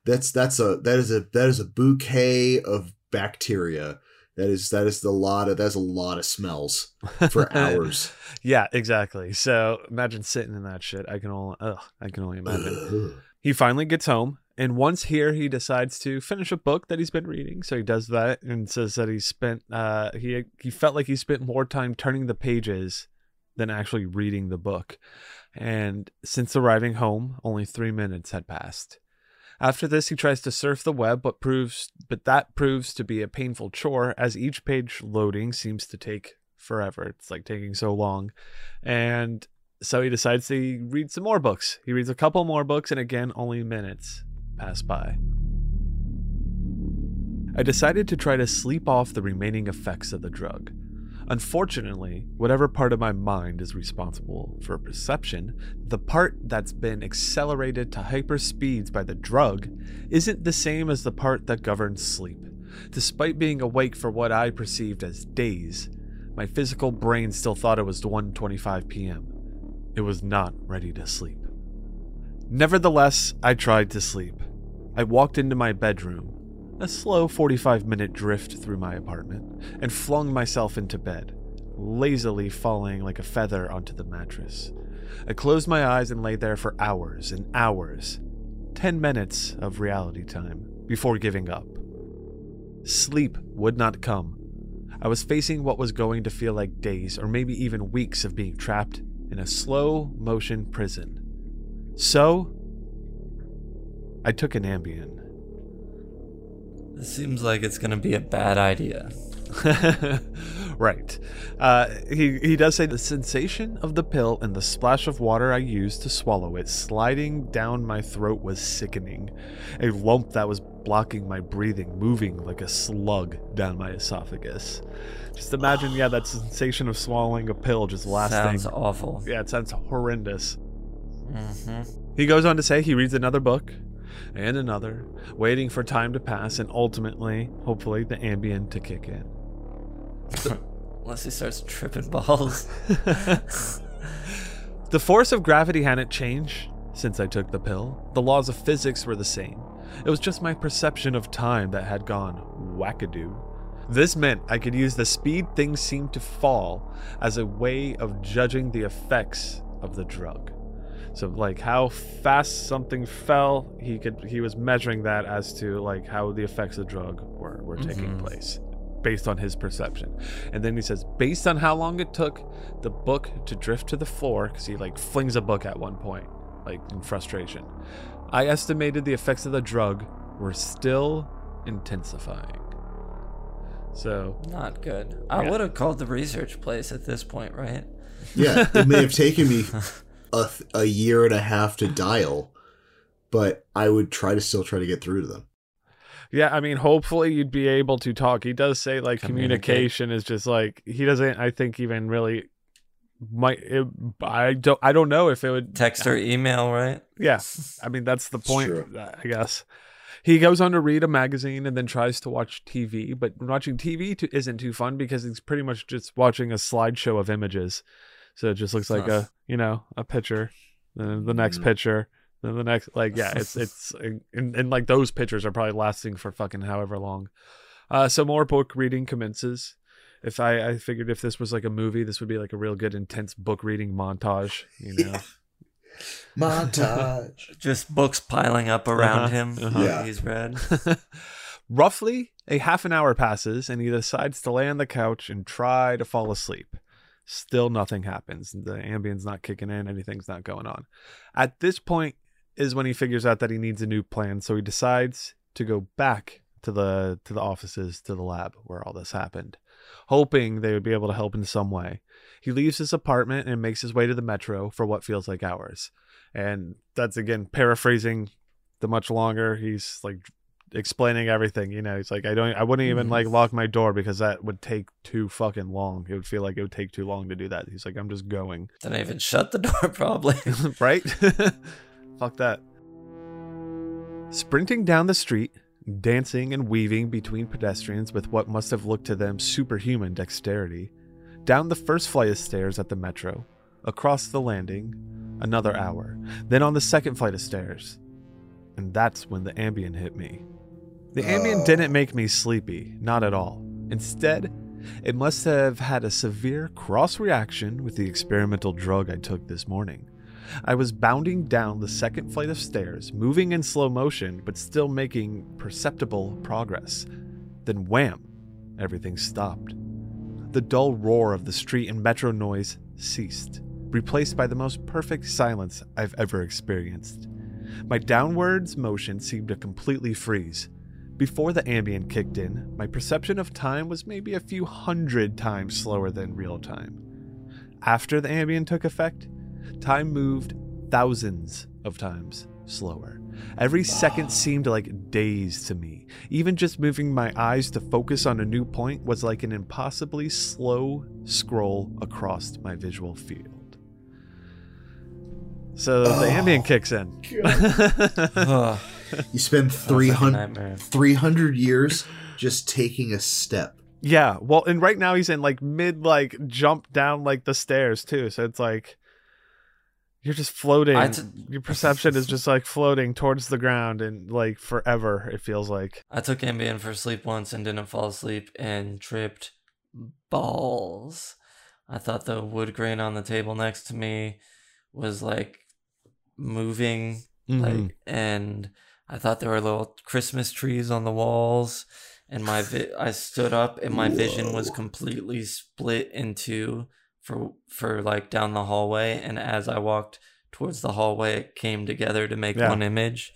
that's that's a that is a that is a bouquet of bacteria. That is that is a lot of that's a lot of smells for [LAUGHS] hours. yeah, exactly. So imagine sitting in that shit. I can only, ugh, I can only imagine. [SIGHS] He finally gets home, and once here, he decides to finish a book that he's been reading. So he does that and says that he spent, uh, he he felt like he spent more time turning the pages than actually reading the book. And since arriving home, only three minutes had passed. After this, he tries to surf the web, but proves but that proves to be a painful chore as each page loading seems to take forever. It's like taking so long, and so he decides to read some more books. He reads a couple more books, and again, only minutes pass by. I decided to try to sleep off the remaining effects of the drug. Unfortunately, whatever part of my mind is responsible for perception, the part that's been accelerated to hyper speeds by the drug isn't the same as the part that governs sleep. Despite being awake for what I perceived as days, my physical brain still thought it was 1:25 p.m. It was not ready to sleep. Nevertheless, I tried to sleep. I walked into my bedroom, a slow 45 minute drift through my apartment, and flung myself into bed, lazily falling like a feather onto the mattress. I closed my eyes and lay there for hours and hours. 10 minutes of reality time before giving up. Sleep would not come. I was facing what was going to feel like days or maybe even weeks of being trapped in a slow motion prison. So, I took an Ambien. This seems like it's gonna be a bad idea. [LAUGHS] right. Uh, he, he does say the sensation of the pill and the splash of water I used to swallow it sliding down my throat was sickening. A lump that was blocking my breathing, moving like a slug down my esophagus. Just imagine, yeah, that sensation of swallowing a pill just lasting. Sounds awful. Yeah, it sounds horrendous. hmm He goes on to say he reads another book and another, waiting for time to pass and ultimately, hopefully, the Ambien to kick in. [LAUGHS] Unless he starts tripping balls. [LAUGHS] The force of gravity hadn't changed since I took the pill. The laws of physics were the same. It was just my perception of time that had gone wackadoo. This meant I could use the speed things seemed to fall as a way of judging the effects of the drug. So like how fast something fell, he could he was measuring that as to like how the effects of the drug were were taking Mhm. place based on his perception. And then he says based on how long it took the book to drift to the floor cuz he like flings a book at one point like in frustration. I estimated the effects of the drug were still intensifying. So, Not good. I Yeah. would have called the research place at this point, right? Yeah, it may have taken me [LAUGHS] a, th- a year and a half to dial, but I would try to still try to get through to them. yeah, I mean, hopefully you'd be able to talk. He does say like communication is just like he doesn't. I think even really might. It, I don't. I don't know if it would Text or email, right? Yeah, I mean that's the point. Uh, I guess he goes on to read a magazine and then tries to watch TV, but watching TV to, isn't too fun because he's pretty much just watching a slideshow of images. So it just looks like Huh. a you know a picture, then the next picture, then the next like yeah, it's [LAUGHS] it's and, and like those pictures are probably lasting for fucking however long. Uh, so more book reading commences. If I, I figured if this was like a movie, this would be like a real good intense book reading montage. You know, [LAUGHS] Montage. Just books piling up around Uh-huh, him. uh-huh. Yeah. He's read. [LAUGHS] Roughly a half an hour passes, and he decides to lay on the couch and try to fall asleep. Still nothing happens. The Ambien's not kicking in, anything's not going on. At this point is when he figures out that he needs a new plan, so he decides to go back to the to the offices, to the lab where all this happened, hoping they would be able to help in some way. He leaves his apartment and makes his way to the metro for what feels like hours. And that's again paraphrasing the much longer. He's like explaining everything. You know, he's like, I don't, I wouldn't even like lock my door because that would take too fucking long. It would feel like it would take too long to do that. He's like, I'm just going, [LAUGHS] Didn't even shut the door, [LAUGHS] probably. [LAUGHS] right? Fuck that. Sprinting down the street, dancing and weaving between pedestrians with what must have looked to them superhuman dexterity, down the first flight of stairs at the metro, across the landing, another hour, then on the second flight of stairs. And that's when the Ambien hit me. The Ambien Oh. didn't make me sleepy, not at all. Instead, it must have had a severe cross reaction with the experimental drug I took this morning. I was bounding down the second flight of stairs, moving in slow motion, but still making perceptible progress. Then wham! Everything stopped. The dull roar of the street and metro noise ceased, replaced by the most perfect silence I've ever experienced. My downwards motion seemed to completely freeze. Before the Ambien kicked in, my perception of time was maybe a few hundred times slower than real time. After the Ambien took effect, time moved thousands of times slower. Every second seemed like days to me. Even just moving my eyes to focus on a new point was like an impossibly slow scroll across my visual field. So the Oh. Ambien kicks in. [LAUGHS] Ugh, You spend sounds like 300, 300 years just taking a step. Yeah, well, and right now he's in like mid like jump down like the stairs too. So it's like you're just floating. I t- Your perception is just like floating towards the ground and like forever. It feels like. I took Ambien for sleep once and didn't fall asleep and tripped balls. I thought the wood grain on the table next to me was like moving, Mhm. like, and I thought there were little Christmas trees on the walls. And my vi- I stood up and my vision was completely split into for for like down the hallway. And as I walked towards the hallway, it came together to make Yeah. one image.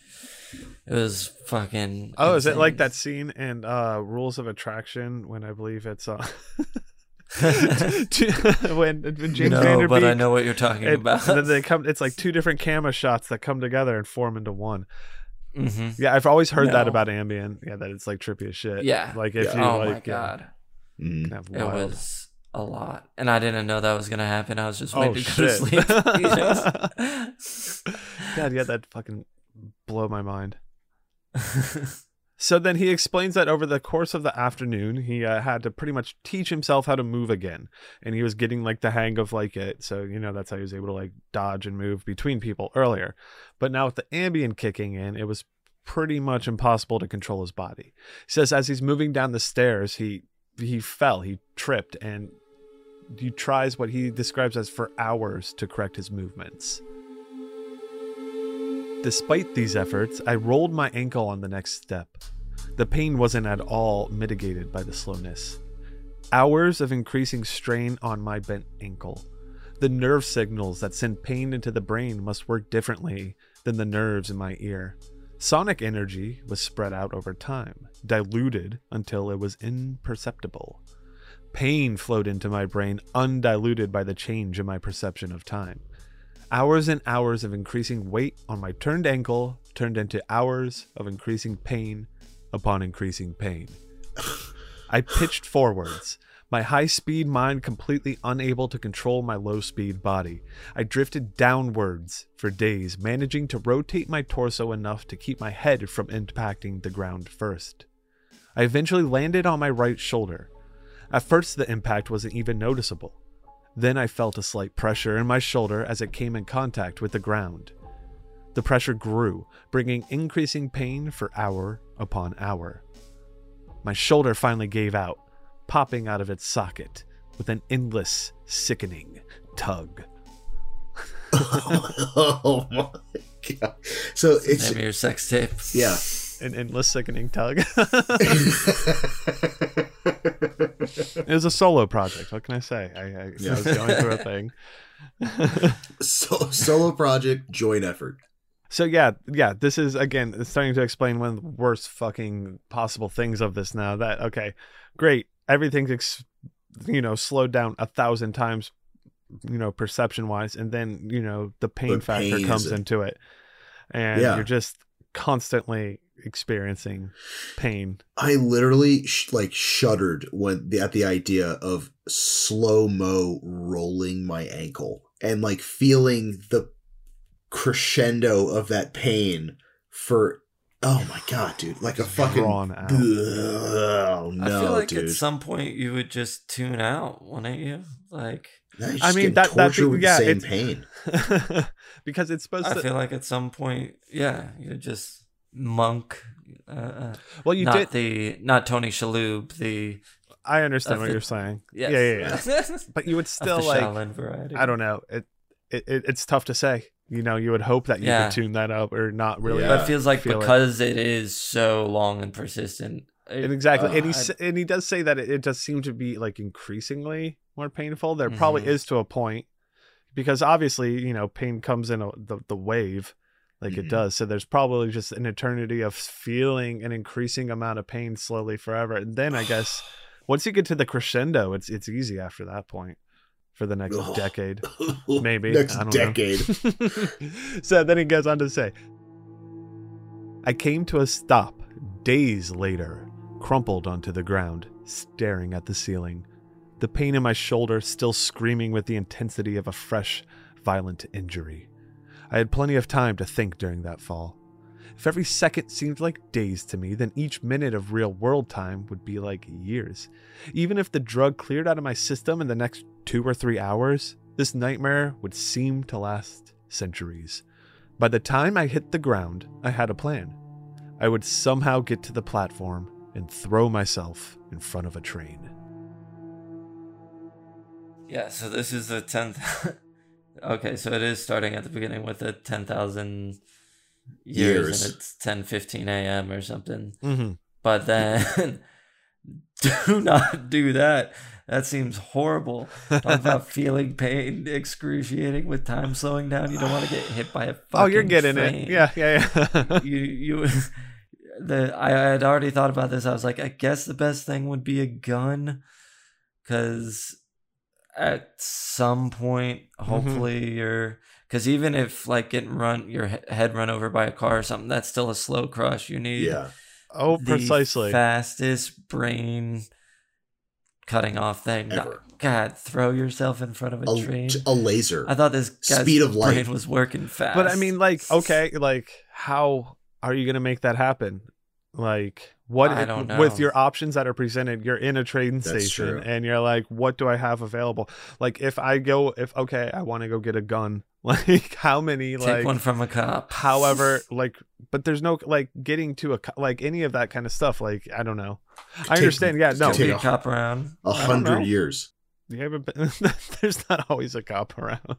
It was fucking. Oh, is it like that scene in uh Rules of Attraction when I believe it's uh [LAUGHS] [LAUGHS] when, when James no, Van Der Beek but I know what you're talking it- about. and then they come it's like [LAUGHS] two different camera shots that come together and form into one. Hmm Yeah, I've always heard that about Ambien. Yeah, that it's like trippy as shit. Yeah. Like if Yeah. you Oh like my yeah, god, Mm. can have it was a lot, and I didn't know that was gonna happen. I was just Oh, waiting to go to sleep. [LAUGHS] [LAUGHS] God, yeah, that fucking blow my mind. [LAUGHS] So then he explains that over the course of the afternoon, he uh, had to pretty much teach himself how to move again, and he was getting like the hang of like it. So you know that's how he was able to like dodge and move between people earlier. But now with the Ambien kicking in, it was pretty much impossible to control his body. He says as he's moving down the stairs, he he fell, he tripped, and he tries what he describes as for hours to correct his movements. Despite these efforts, I rolled my ankle on the next step. The pain wasn't at all mitigated by the slowness. Hours of increasing strain on my bent ankle. The nerve signals that send pain into the brain must work differently than the nerves in my ear. Sonic energy was spread out over time, diluted until it was imperceptible. Pain flowed into my brain undiluted by the change in my perception of time. Hours and hours of increasing weight on my turned ankle turned into hours of increasing pain upon increasing pain. I pitched forwards, my high speed mind completely unable to control my low speed body. I drifted downwards for days, managing to rotate my torso enough to keep my head from impacting the ground first. I eventually landed on my right shoulder. At first, the impact wasn't even noticeable. Then I felt a slight pressure in my shoulder as it came in contact with the ground. The pressure grew, bringing increasing pain for hour upon hour. My shoulder finally gave out, popping out of its socket with an endless, sickening tug. [LAUGHS] oh my god! So it's Name of your sex tape. yeah. An endless, sickening tug. [LAUGHS] [LAUGHS] it was a solo project. What can I say? I, I, I was going through a thing. [LAUGHS] so, solo project, joint effort. So yeah, yeah, this is again starting to explain one of the worst fucking possible things of this now. That okay, great, everything's ex- you know slowed down a thousand times, you know perception wise, and then you know the pain The factor pain comes is- into it, and Yeah. you're just constantly experiencing pain. I literally sh- like shuddered when the, at the idea of slow mo rolling my ankle and like feeling the crescendo of that pain for oh my god, dude, like a fucking drawn out. oh no, I feel like dude. at some point you would just tune out, wouldn't you? Like, Now I mean, getting that- that thing- yeah, the same it's- pain. [LAUGHS] because it's supposed I to. feel like at some point, yeah, you're just monk. Uh, uh, well, you not did. the not Tony Shalhoub, the I understand what the- you're saying. [LAUGHS] yes. Yeah, yeah, yeah. [LAUGHS] But you would still the like. Shaolin variety. I don't know. It, it, it it's tough to say. You know, you would hope that you Yeah. could tune that up or not really. Yeah. But it feels like feel it. because it is so long and persistent. it- And exactly, uh, and he I- s and he does say that it, it does seem to be like increasingly more painful. There probably Mhm. is to a point, because obviously you know pain comes in a, the the wave, like it Mhm. does. So there's probably just an eternity of feeling an increasing amount of pain slowly forever, and then I guess [SIGHS] once you get to the crescendo, it's it's easy after that point for the next decade. [LAUGHS] Maybe next I don't know. decade. [LAUGHS] so then he goes on to say, I came to a stop days later, crumpled onto the ground, staring at the ceiling. The pain in my shoulder still screaming with the intensity of a fresh, violent injury. I had plenty of time to think during that fall. If every second seemed like days to me, then each minute of real world time would be like years. Even if the drug cleared out of my system in the next two or three hours, this nightmare would seem to last centuries. By the time I hit the ground, I had a plan. I would somehow get to the platform and throw myself in front of a train. Yeah, so this is the tenth. [LAUGHS] okay, so it is starting at the beginning with the ten thousand years, Years. and it's ten fifteen a.m. or something. Mm-hmm. But then, [LAUGHS] do not do that. That seems horrible. Talk [LAUGHS] about feeling pain, excruciating with time slowing down. You don't want to get hit by a fucking. Oh, you're getting train. it. Yeah, yeah, yeah. [LAUGHS] you you the I had already thought about this. I was like, I guess the best thing would be a gun, because at some point, Mm-hmm. hopefully you're because even if like getting run your head run over by a car or something, that's still a slow crush. You need yeah. oh, the precisely. fastest brain cutting off thing. Ever. God, throw yourself in front of a, A, train. a laser. I thought this guy's Speed of light. brain was working fast. But I mean, like, okay, like, how are you gonna make that happen? Like, what I don't know. with your options that are presented? You're in a train That's station, true. and you're like, what do I have available? Like, if I go, if okay, I want to go get a gun. [LAUGHS] Like, how many? take like, one from a cop. however, [LAUGHS] like, but there's no like getting to a like any of that kind of stuff. Like, I don't know. I Take- understand. Yeah, no, take a- a cop around. A I hundred years. You haven't been, there's not always a cop around.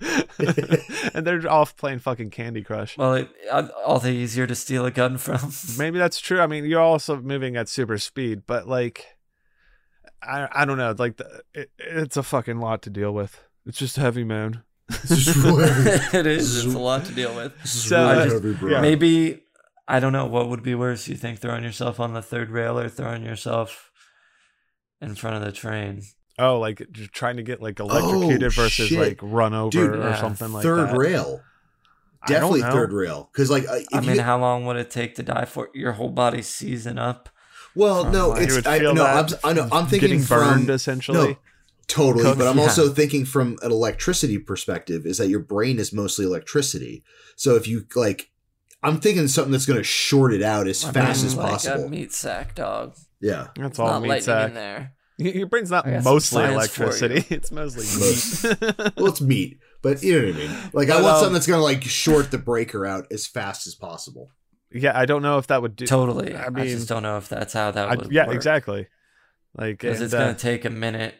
[LAUGHS] and they're off playing fucking Candy Crush. Well, it, uh, all the easier to steal a gun from. [LAUGHS] Maybe that's true. I mean, you're also moving at super speed, but like, I I don't know. Like, the, it, it's a fucking lot to deal with. It's just heavy, man. This is [LAUGHS] really, it is. It's a lot to deal with. So, I just- heavy, bro. Maybe I don't know what would be worse. You think throwing yourself on the third rail or throwing yourself in front of the train? Oh, like just trying to get like electrocuted Oh, versus shit. like run over Dude, or yeah. something like third that. rail. Definitely third rail. Because like, uh, if I you mean, get- how long would it take to die for your whole body seizing up? well, from, no, like- it's I, no, I'm, I know, I'm thinking getting from burned essentially. no, totally. Cook- but I'm yeah. also thinking from an electricity perspective is that your brain is mostly electricity. So if you like, I'm thinking something that's going to short it out as I fast mean, as like possible. a meat sack dog. yeah. That's It's all not meat lightning sack. in there. Y- Your brain's not I got some mostly electricity. It's mostly Most- meat. Well, it's meat, but you know what I mean. Like, I want um, something that's going to like short the breaker out as fast as possible. yeah, I don't know if that would do. Totally. I I, just don't know if that's how that I- would yeah, work. exactly. Like, Because it's uh, going to take a minute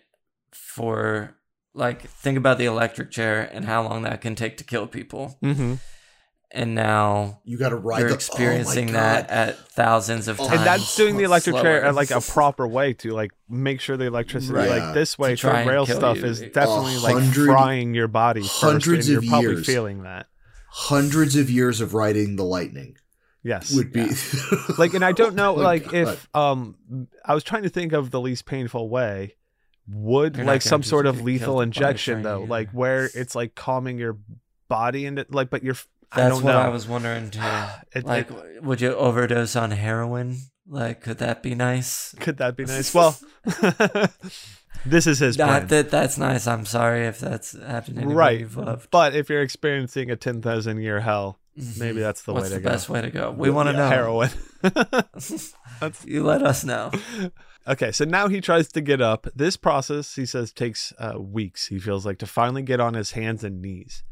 for, like, think about the electric chair and how long that can take to kill people. mhm. And now You got to ride you're the experiencing oh that at thousands of And times. and that's doing the electric chair slower. at like a [LAUGHS] proper way to like make sure the electricity Right. like this way To try third and rail stuff you. is A definitely like hundred- frying your body first, hundreds and of you're probably years. feeling that hundreds of years of riding the lightning yes would be [LAUGHS] like and i don't know Oh [LAUGHS] like God. if um i was trying to think of the least painful way would You're like some sort of lethal killed by a injection though like where it's like calming your body and it like but you're i That's what know I was wondering too. [SIGHS] It- like, would you overdose on heroin? Like, could that be nice? could that be nice [LAUGHS] well [LAUGHS] this is his plan. That that's nice. I'm sorry if that's happening. right but if you're experiencing a 10000 year hell maybe that's the What's way to the go best way to go? We want to know. heroin [LAUGHS] You let us know. Okay, so now he tries to get up. This process, he says, takes uh, weeks, he feels like, to finally get on his hands and knees.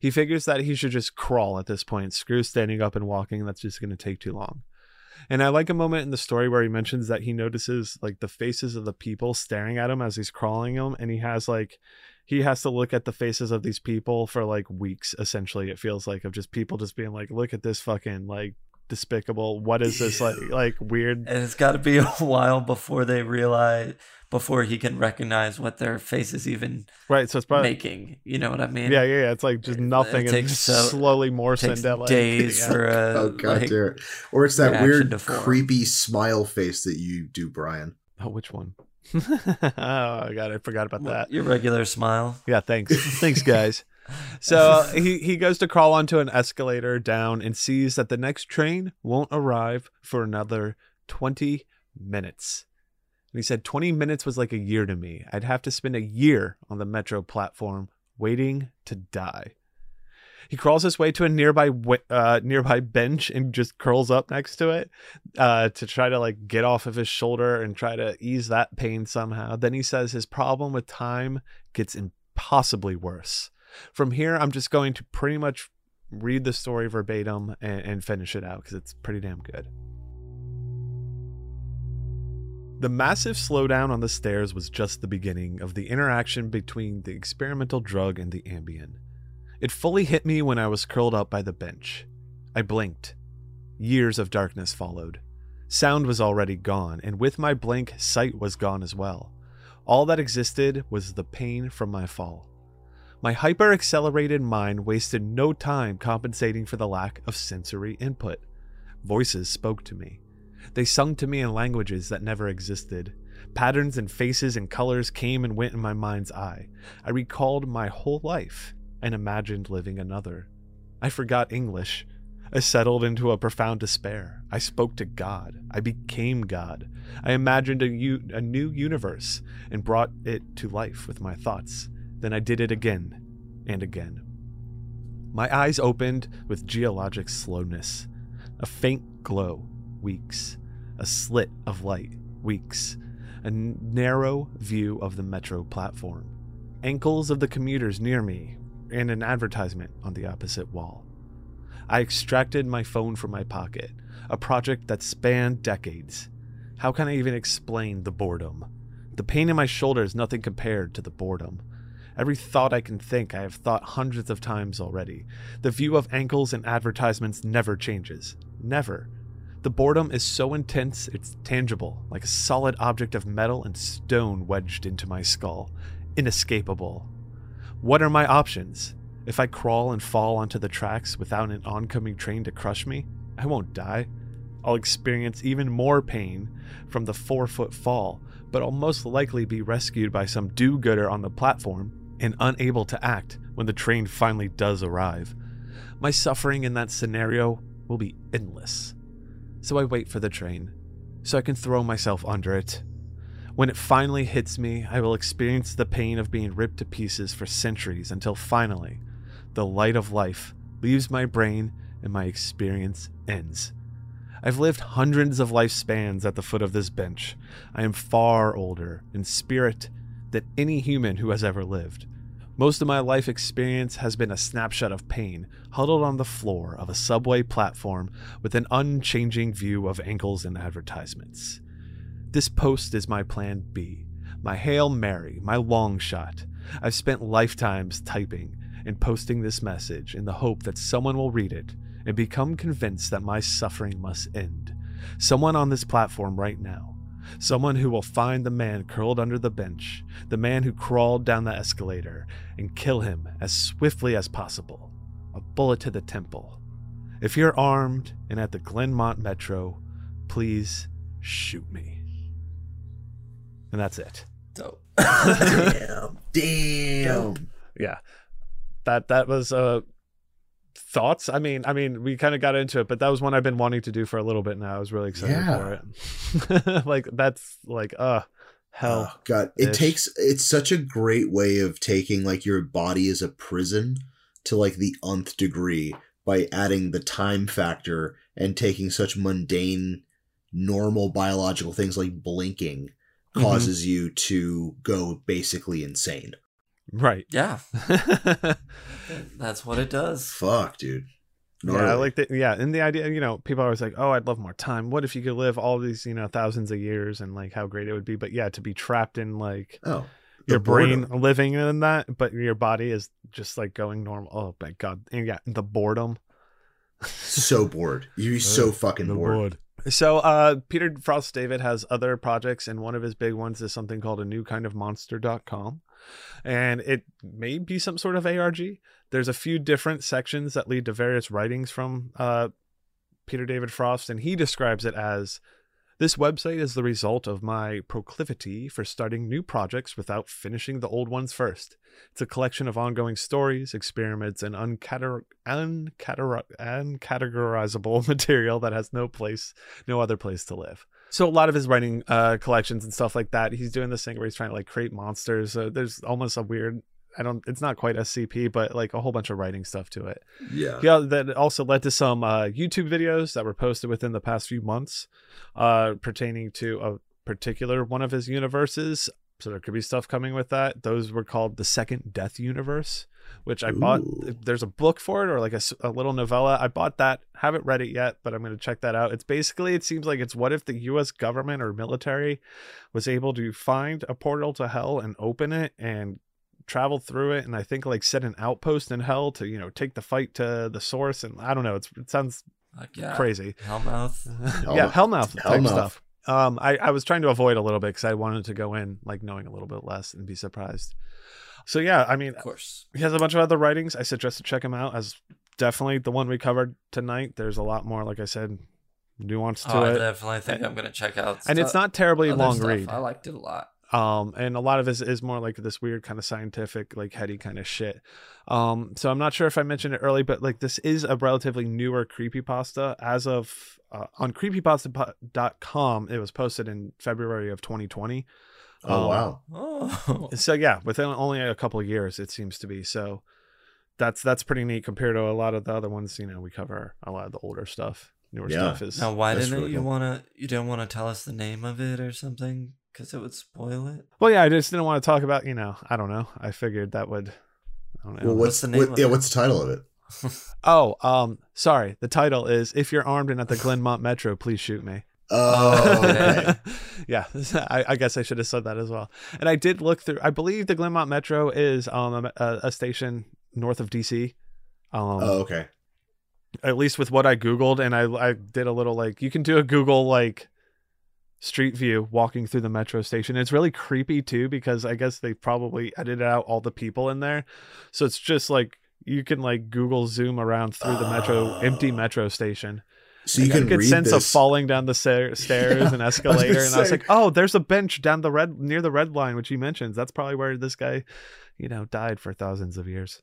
He figures that he should just crawl at this point. Screw standing up and walking, that's just going to take too long. And I like a moment in the story where he mentions that he notices like the faces of the people staring at him as he's crawling him, and he has like he has to look at the faces of these people for like weeks essentially it feels like of just people just being like look at this fucking like despicable what is this like like weird And it's got to be [LAUGHS] a while before they realize, before he can recognize what their face is even right so it's probably making. You know what I mean? Yeah, yeah, yeah. It's like just nothing it takes just so- slowly morphs takes into like days [LAUGHS] yeah. for a oh god like, damn it. or it's that weird creepy smile face that you do brian Oh, which one? [LAUGHS] oh, I got. I forgot about that. your regular smile. Yeah, thanks, thanks, guys. So he he goes to crawl onto an escalator down and sees that the next train won't arrive for another twenty minutes. And he said twenty minutes was like a year to me. I'd have to spend a year on the metro platform waiting to die. He crawls his way to a nearby uh, nearby bench and just curls up next to it uh, to try to like get off of his shoulder and try to ease that pain somehow. Then he says his problem with time gets impossibly worse. From here, I'm just going to pretty much read the story verbatim and, and finish it out because it's pretty damn good. The massive slowdown on the stairs was just the beginning of the interaction between the experimental drug and the Ambien. It fully hit me when I was curled up by the bench. I blinked. Years of darkness followed. Sound was already gone, and with my blink, sight was gone as well. All that existed was the pain from my fall. My hyper accelerated mind wasted no time compensating for the lack of sensory input. Voices spoke to me. They sung to me in languages that never existed. Patterns and faces and colors came and went in my mind's eye. I recalled my whole life and imagined living another. I forgot English. I settled into a profound despair. I spoke to God. I became God. I imagined a, u- a new universe and brought it to life with my thoughts. Then I did it again and again. My eyes opened with geologic slowness. A faint glow, weeks. A slit of light, weeks. A n- narrow view of the metro platform. Ankles of the commuters near me, and an advertisement on the opposite wall. I extracted my phone from my pocket, a project that spanned decades. How can I even explain the boredom? The pain in my shoulder is nothing compared to the boredom. Every thought I can think, I have thought hundreds of times already. The view of ankles and advertisements never changes. Never. The boredom is so intense, it's tangible, like a solid object of metal and stone wedged into my skull. Inescapable. What are my options? If I crawl and fall onto the tracks without an oncoming train to crush me, I won't die. I'll experience even more pain from the four foot fall, but I'll most likely be rescued by some do gooder on the platform and unable to act when the train finally does arrive. My suffering in that scenario will be endless. So I wait for the train, so I can throw myself under it. When it finally hits me, I will experience the pain of being ripped to pieces for centuries until finally, the light of life leaves my brain and my experience ends. I've lived hundreds of lifespans at the foot of this bench. I am far older in spirit than any human who has ever lived. Most of my life experience has been a snapshot of pain, huddled on the floor of a subway platform with an unchanging view of ankles and advertisements. This post is my plan B, my Hail Mary, my long shot. I've spent lifetimes typing and posting this message in the hope that someone will read it and become convinced that my suffering must end. Someone on this platform right now. Someone who will find the man curled under the bench, the man who crawled down the escalator, and kill him as swiftly as possible. A bullet to the temple. If you're armed and at the Glenmont Metro, please shoot me. And that's it. Dope. [LAUGHS] Damn. Damn. Yeah. That that was uh thoughts. I mean, I mean, we kind of got into it, but that was one I've been wanting to do for a little bit now. I was really excited Yeah. for it. [LAUGHS] like that's like uh hell. Oh, God, it takes it's such a great way of taking like your body as a prison to like the nth degree by adding the time factor and taking such mundane, normal biological things like blinking Mhm. causes you to go basically insane. Right. Yeah, [LAUGHS] that's what it does. Fuck, dude. Yeah, I like the yeah, and the idea, you know, people are always like, "Oh, I'd love more time. What if you could live all these, you know, thousands of years and like how great it would be?" But yeah, to be trapped in like oh, the your brain boredom. living in that, but your body is just like going normal. Oh my god! And yeah, the boredom. so bored. You'd be so fucking bored. bored. So, uh, Peter Frost David has other projects, and one of his big ones is something called a new kind of monster.com. And it may be some sort of ARG. There's a few different sections that lead to various writings from uh, Peter David Frost, and he describes it as this website is the result of my proclivity for starting new projects without finishing the old ones first. It's a collection of ongoing stories, experiments, and uncategor- uncategor- uncategorizable [LAUGHS] material that has no place, no other place to live. So a lot of his writing uh, collections and stuff like that, he's doing this thing where he's trying to like create monsters. Uh, there's almost a weird, I don't, it's not quite SCP, but like a whole bunch of writing stuff to it. Yeah. Yeah, that also led to some uh, YouTube videos that were posted within the past few months uh, pertaining to a particular one of his universes. So there could be stuff coming with that. Those were called the Second Death Universe, which I bought. There's a book for it or like a little novella. I bought that. Haven't read it yet, but I'm going to check that out. It's basically, it seems like it's what if the U.S. government or military was able to find a portal to hell and open it and travel through it and I think like set an outpost in hell to, you know, take the fight to the source and I don't know, it's it sounds Like, yeah, crazy. Hellmouth. yeah, Hellmouth type Hellmouth. stuff. Um I, I was trying to avoid a little bit because I wanted to go in like knowing a little bit less and be surprised. So yeah, I mean Of course. he has a bunch of other writings. I suggest to check him out as definitely the one we covered tonight. There's a lot more, like I said, nuance to Oh, I it. definitely think I'm gonna check out. And it's not terribly long stuff. read. I liked it a lot. Um, and a lot of it is more like this weird kind of scientific, like heady kind of shit. Um, so I'm not sure if I mentioned it early, but like this is a relatively newer creepypasta. As of uh, on creepypasta.com, it was posted in February of 2020. Oh Um, wow. Oh, So yeah, within only a couple of years, it seems to be. So that's that's pretty neat compared to a lot of the other ones. You know, we cover a lot of the older stuff. Newer Yeah. stuff is now why didn't really you cool. wanna? You didn't want to tell us the name of it or something because it would spoil it. well, yeah. I just didn't want to talk about. You know, I don't know. I figured that would. I don't know. Well, what's, what's the name what- of yeah? it? What's the title of it? Oh, um, sorry. The title is "If You're Armed and at the Glenmont Metro, Please Shoot Me." Oh, okay. [LAUGHS] yeah, [LAUGHS] I, I guess I should have said that as well. And I did look through. I believe the Glenmont Metro is um a, a station north of DC. Um, oh, okay. at least with what I googled, and I I did a little like you can do a Google like street view walking through the metro station. It's really creepy too because I guess they probably edited out all the people in there, so it's just like you can like Google zoom around through the metro empty Oh. metro station. So you I a can read sense this. of falling down the sa- [LAUGHS] stairs and escalator, and I was like, "Oh, there's a bench down the red near the red line, which he mentions. That's probably where this guy, you know, died for thousands of years,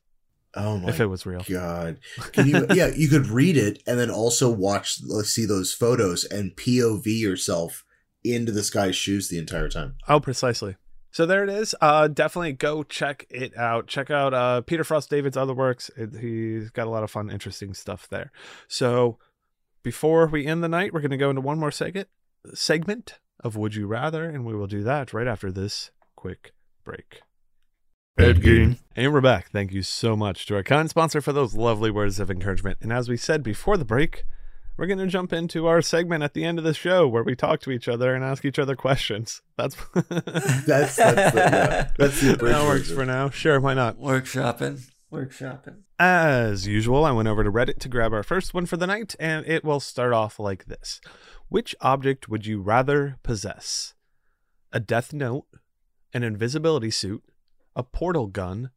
oh my if it was real." god! Can you? [LAUGHS] yeah, you could read it and then also watch, like, see those photos and POV yourself into this guy's shoes the entire time. Oh, precisely. So there it is. Uh, definitely go check it out. Check out uh, Peter Frost David's other works. It, he's got a lot of fun, interesting stuff there. So before we end the night, we're going to go into one more segment segment of Would You Rather, and we will do that right after this quick break. Ed Gein. And we're back. Thank you so much to our kind sponsor for those lovely words of encouragement. And as we said before the break, we're going to jump into our segment at the end of the show where we talk to each other and ask each other questions. That's [LAUGHS] That's that's the, yeah, that's the that works for now. Sure, why not? Workshopping, workshopping. As usual, I went over to Reddit to grab our first one for the night, and it will start off like this Which object would you rather possess? A death note, an invisibility suit, a portal gun,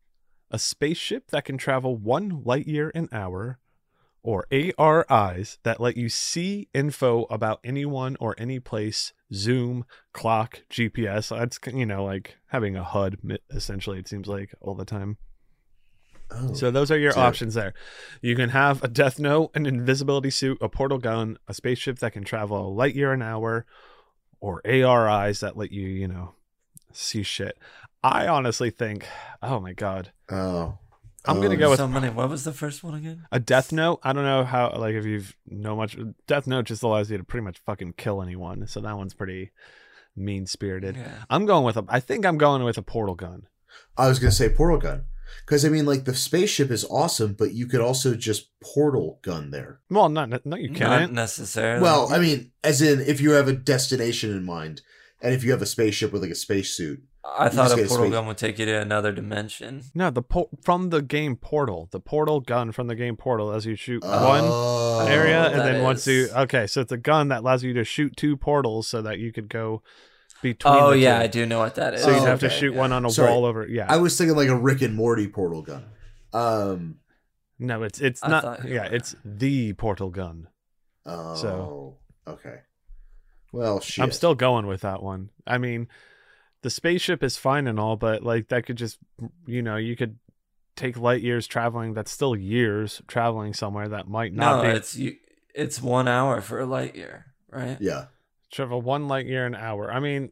a spaceship that can travel one light year an hour, or ARIs that let you see info about anyone or any place, Zoom, clock, GPS. That's, you know, like having a HUD, essentially, it seems like all the time. Oh. So those are your So- options there. You can have a death note, an invisibility suit, a portal gun, a spaceship that can travel a light year an hour, or ARIs that let you, you know, see shit. I honestly think, oh my god, oh, I'm gonna Oh, go with- so many. What was the first one again? a death note. I don't know how, like, if you've know much. Death note just allows you to pretty much fucking kill anyone. So that one's pretty mean spirited. Yeah. I'm going with a. I think I'm going with a portal gun. I was gonna say portal gun because I mean, like the spaceship is awesome, but you could also just portal gun there. Well, not no, you Not can't. necessarily. Well, I mean, as in if you have a destination in mind, and if you have a spaceship with like a spacesuit. I thought a portal space- gun would take you to another dimension. No, the por- from the game Portal, the portal gun from the game Portal, as you shoot one Oh, area, and that then once you okay, so it's a gun that allows you to shoot two portals, so that you could go between. Oh the yeah, two. I do know what that is. So you'd Oh, have to shoot yeah. one on a Sorry. wall over. Yeah, I was thinking like a Rick and Morty portal gun. Um. no, it's it's I not. Yeah, were- it's the portal gun. Oh. so okay. Well, shit. I'm still going with that one. I mean, the spaceship is fine and all, but like that could just, you know, you could take light years traveling. That's still years traveling somewhere that might not no, be. it's you. It's one hour for a light year, right? Yeah. travel one light year an hour. I mean,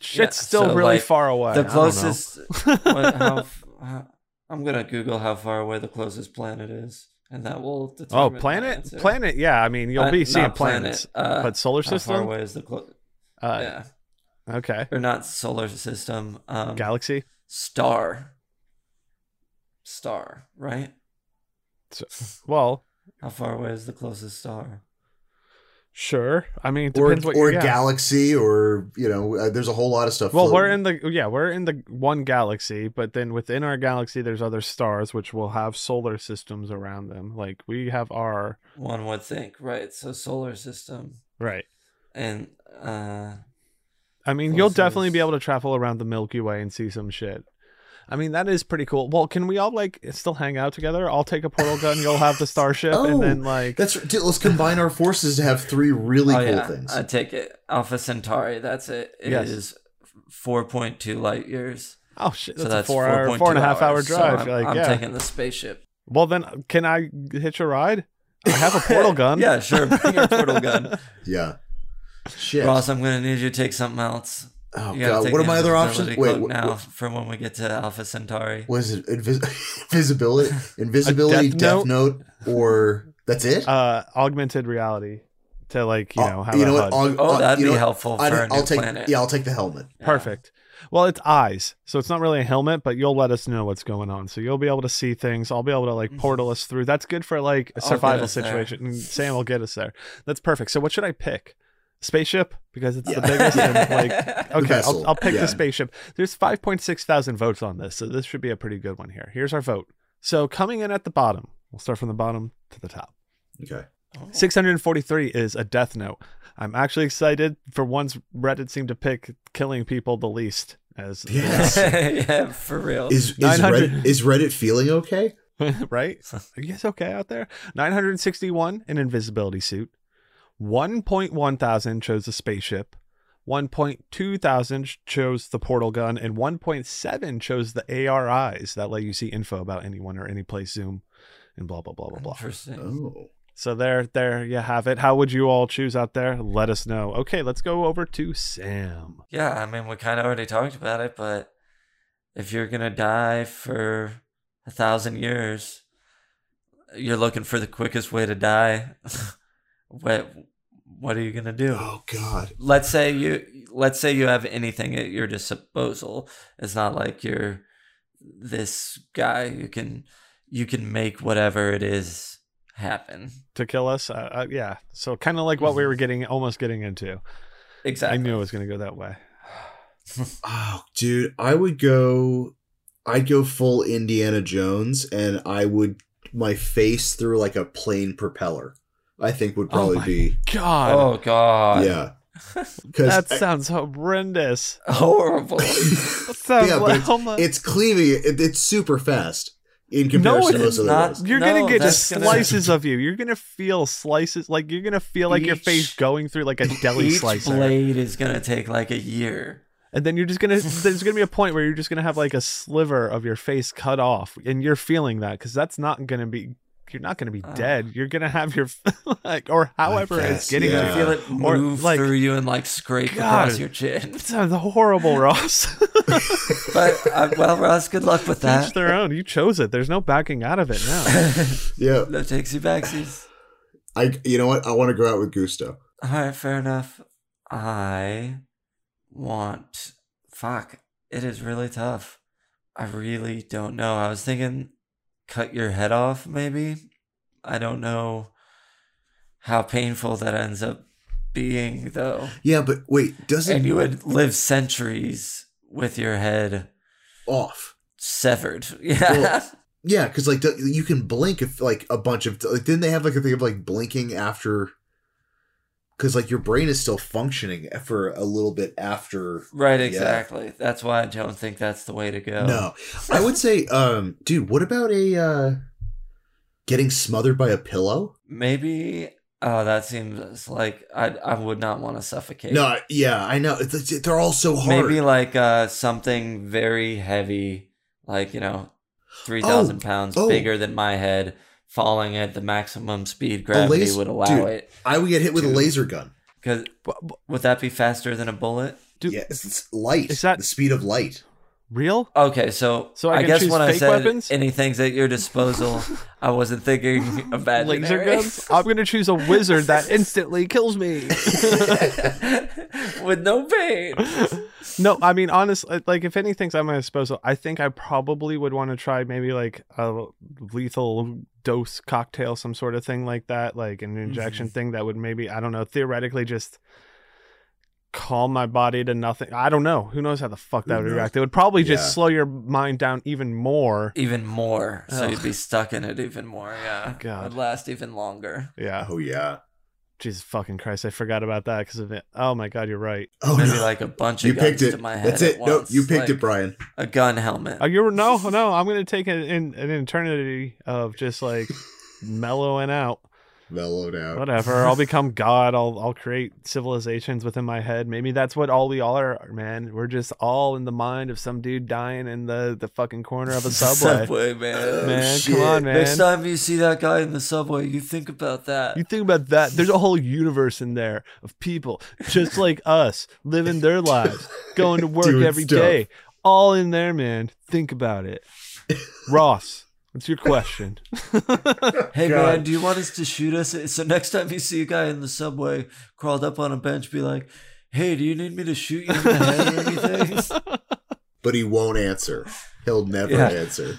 shit's Yeah, still so, really like, far away. The closest. [LAUGHS] what, how, how, I'm gonna Google how far away the closest planet is, and that will determine. oh, planet, answer. planet. Yeah, I mean, you'll Uh, be not seeing planet, planets, uh, but solar system How far system. away is the clo- Uh, yeah, Okay, or not solar system? Um, galaxy. star. Star, right? So, Well, How far away is the closest star? sure. I mean, it Or depends what or you're. yeah. galaxy, or you know, uh, there's a whole lot of stuff. Well, we're in the yeah, we're in the one galaxy, but then within our galaxy, there's other stars which will have solar systems around them. Like we have our One would think, right? So solar system, right. and uh, I mean, you'll definitely be able to travel around the Milky Way and see some shit. I mean, that is pretty cool. Well, can we all like still hang out together? I'll take a portal gun, you'll have the [LAUGHS] starship, Oh, and then oh, like That's dude, let's combine our forces to have three really oh cool yeah, things. I take it. Alpha Centauri. That's it. It is Yes. 4.2 light years. Oh shit, that's, so that's a four hour, 4.2 four and a half hour hours. So drive. I'm, like, I'm yeah. taking the spaceship. Well, then can I hitch a ride? I have a portal [LAUGHS] gun. yeah, sure. Bring your portal gun. [LAUGHS] Yeah. Shit. Ross, I'm gonna need you to take something else. oh You god. What are my other options? invisibility Wait. cloak What, now what, for when we get to Alpha Centauri. what is it? Invis- [LAUGHS] invisibility, invisibility, Death death, Note? note? or that's it? Uh, augmented reality to like you Uh, know have you a know what? I'll- Oh, I'll- that'd you be know what? helpful for I'd- a new I'll take. planet. Yeah, I'll take the helmet. Yeah. Perfect. Well, it's eyes, so it's not really a helmet, but you'll let us know what's going on. So you'll be able to see things. I'll be able to like portal us through. That's good for like a I'll get survival us there. situation. Sam will get us there. That's perfect. So what should I pick? Spaceship because it's the biggest. and [LAUGHS] like okay, I'll, I'll pick yeah. the spaceship. There's 5.6 thousand votes on this, so this should be a pretty good one here. Here's our vote. So coming in at the bottom, we'll start from the bottom to the top. Okay. 643 is a death note. I'm actually excited for once Reddit seemed to pick killing people the least as Yes. [LAUGHS] yeah, [LAUGHS] for real. Is is Reddit, is Reddit feeling okay? right? Are you guys okay out there? 961 an invisibility suit. 1.1 thousand chose the spaceship. 1.2 thousand chose the portal gun, and 1.7 chose the ARIs that let you see info about anyone or any place zoom, and blah blah blah blah blah. Interesting. Oh. So there, there you have it. How would you all choose out there? Let us know. Okay, let's go over to Sam. Yeah, I mean, we kind of already talked about it, but if you're gonna die for a thousand years, you're looking for the quickest way to die. [LAUGHS] what what are you gonna do? Oh God. Let's say you let's say you have anything at your disposal. It's not like you're this guy. You can you can make whatever it is happen. to kill us. Uh, uh, yeah. So kind of like what we were getting, almost getting into. Exactly. I knew it was going to go that way. [SIGHS] Oh, dude, I would go. I'd go full Indiana Jones, and I would my face through like a plane propeller. I think would oh probably Oh my be God, Oh God. yeah. [LAUGHS] Because that sounds horrendous. Horrible. [LAUGHS] Sounds Yeah, but like, oh it's- oh it's cleaving. It, it's super fast in comparison to it's most other not. ones. you're No, gonna get that's gonna- slices of you. You're gonna feel slices, like you're gonna feel like your face going through like a deli Each slicer, blade is gonna take like a year. and then you're just gonna. There's gonna be a point where you're just gonna have like a sliver of your face cut off, and you're feeling that because that's not gonna be. You're not gonna be Oh. dead. You're gonna have your [LAUGHS] like, or however it's getting yeah. to You feel it Or, move like- through you and like scrape God. across your chin. It sounds horrible, Ross. [LAUGHS] But uh, well, Ross, good luck with Each that. their own. You chose it. There's no backing out of it now. [LAUGHS] Yeah, no takesy backsies. I. You know what? I want to go out with Gusto. All right, fair enough. I want. Fuck, it is really tough. I really don't know. I was thinking, cut your head off, maybe. I don't know how painful that ends up being, though. Yeah, but wait, does it And you would live centuries with your head off? severed. Yeah. [LAUGHS] Well, Yeah, because like you can blink if like a bunch of like didn't they have like a thing of like blinking after? Because like your brain is still functioning for a little bit after. right, Yeah. exactly. That's why I don't think that's the way to go. No, I would say, um, dude, what about a uh, getting smothered by a pillow? Maybe. Oh, that seems like I I would not want to suffocate. No, yeah, I know. It's, they're all so hard. Maybe like uh something very heavy, like you know, three thousand pounds oh. bigger than my head, falling at the maximum speed gravity laser- would allow dude. it. I would get hit with a laser gun. Because would that be faster than a bullet? Dude, yeah, it's, it's light. is that- the speed of light? real? Okay, so, So I I, guess choose when I said weapons? anything's at your disposal, I wasn't thinking [LAUGHS] imaginary. Laser guns? I'm gonna choose a wizard that instantly kills me. [LAUGHS] with no pain. no, I mean honestly, uh, like if anything's at my disposal, I think I probably would want to try maybe like a lethal dose cocktail, some sort of thing like that, like an injection Mm-hmm. thing that would maybe I don't know, theoretically just calm my body to nothing. I don't know. Who knows how the fuck that Who would knows? react? It would probably just Yeah. slow your mind down even more. Even more, so Ugh. you'd be stuck in it even more. Yeah, God. would last even longer. Yeah. Oh yeah. Jesus fucking Christ, I forgot about that because of it. Oh my God, you're right. Oh Maybe no. like a bunch of you guns picked it. to my head. That's it. No, once, you picked like it, Brian. A gun helmet. Oh, you're no, no. I'm gonna take an, an, an eternity of just like mellowing out. Mellowed out. Whatever. I'll become [LAUGHS] God. I'll I'll create civilizations within my head. Maybe that's what all we all are, man. We're just all in the mind of some dude dying in the the fucking corner of a [LAUGHS] subway. Subway, man. Man, shit. come on, man. Next time you see that guy in the subway, you think about that. You think about that. There's a whole universe in there of people just like [LAUGHS] us, living their lives, going to work Doing every stuff. day. All in there, man. Think about it. Ross, what's your question? [LAUGHS] Hey God. man, do you want us to shoot us? So next time you see a guy in the subway crawled up on a bench, be like, "Hey, do you need me to shoot you in the head or anything?" [LAUGHS] But he won't answer. He'll never Yeah. answer.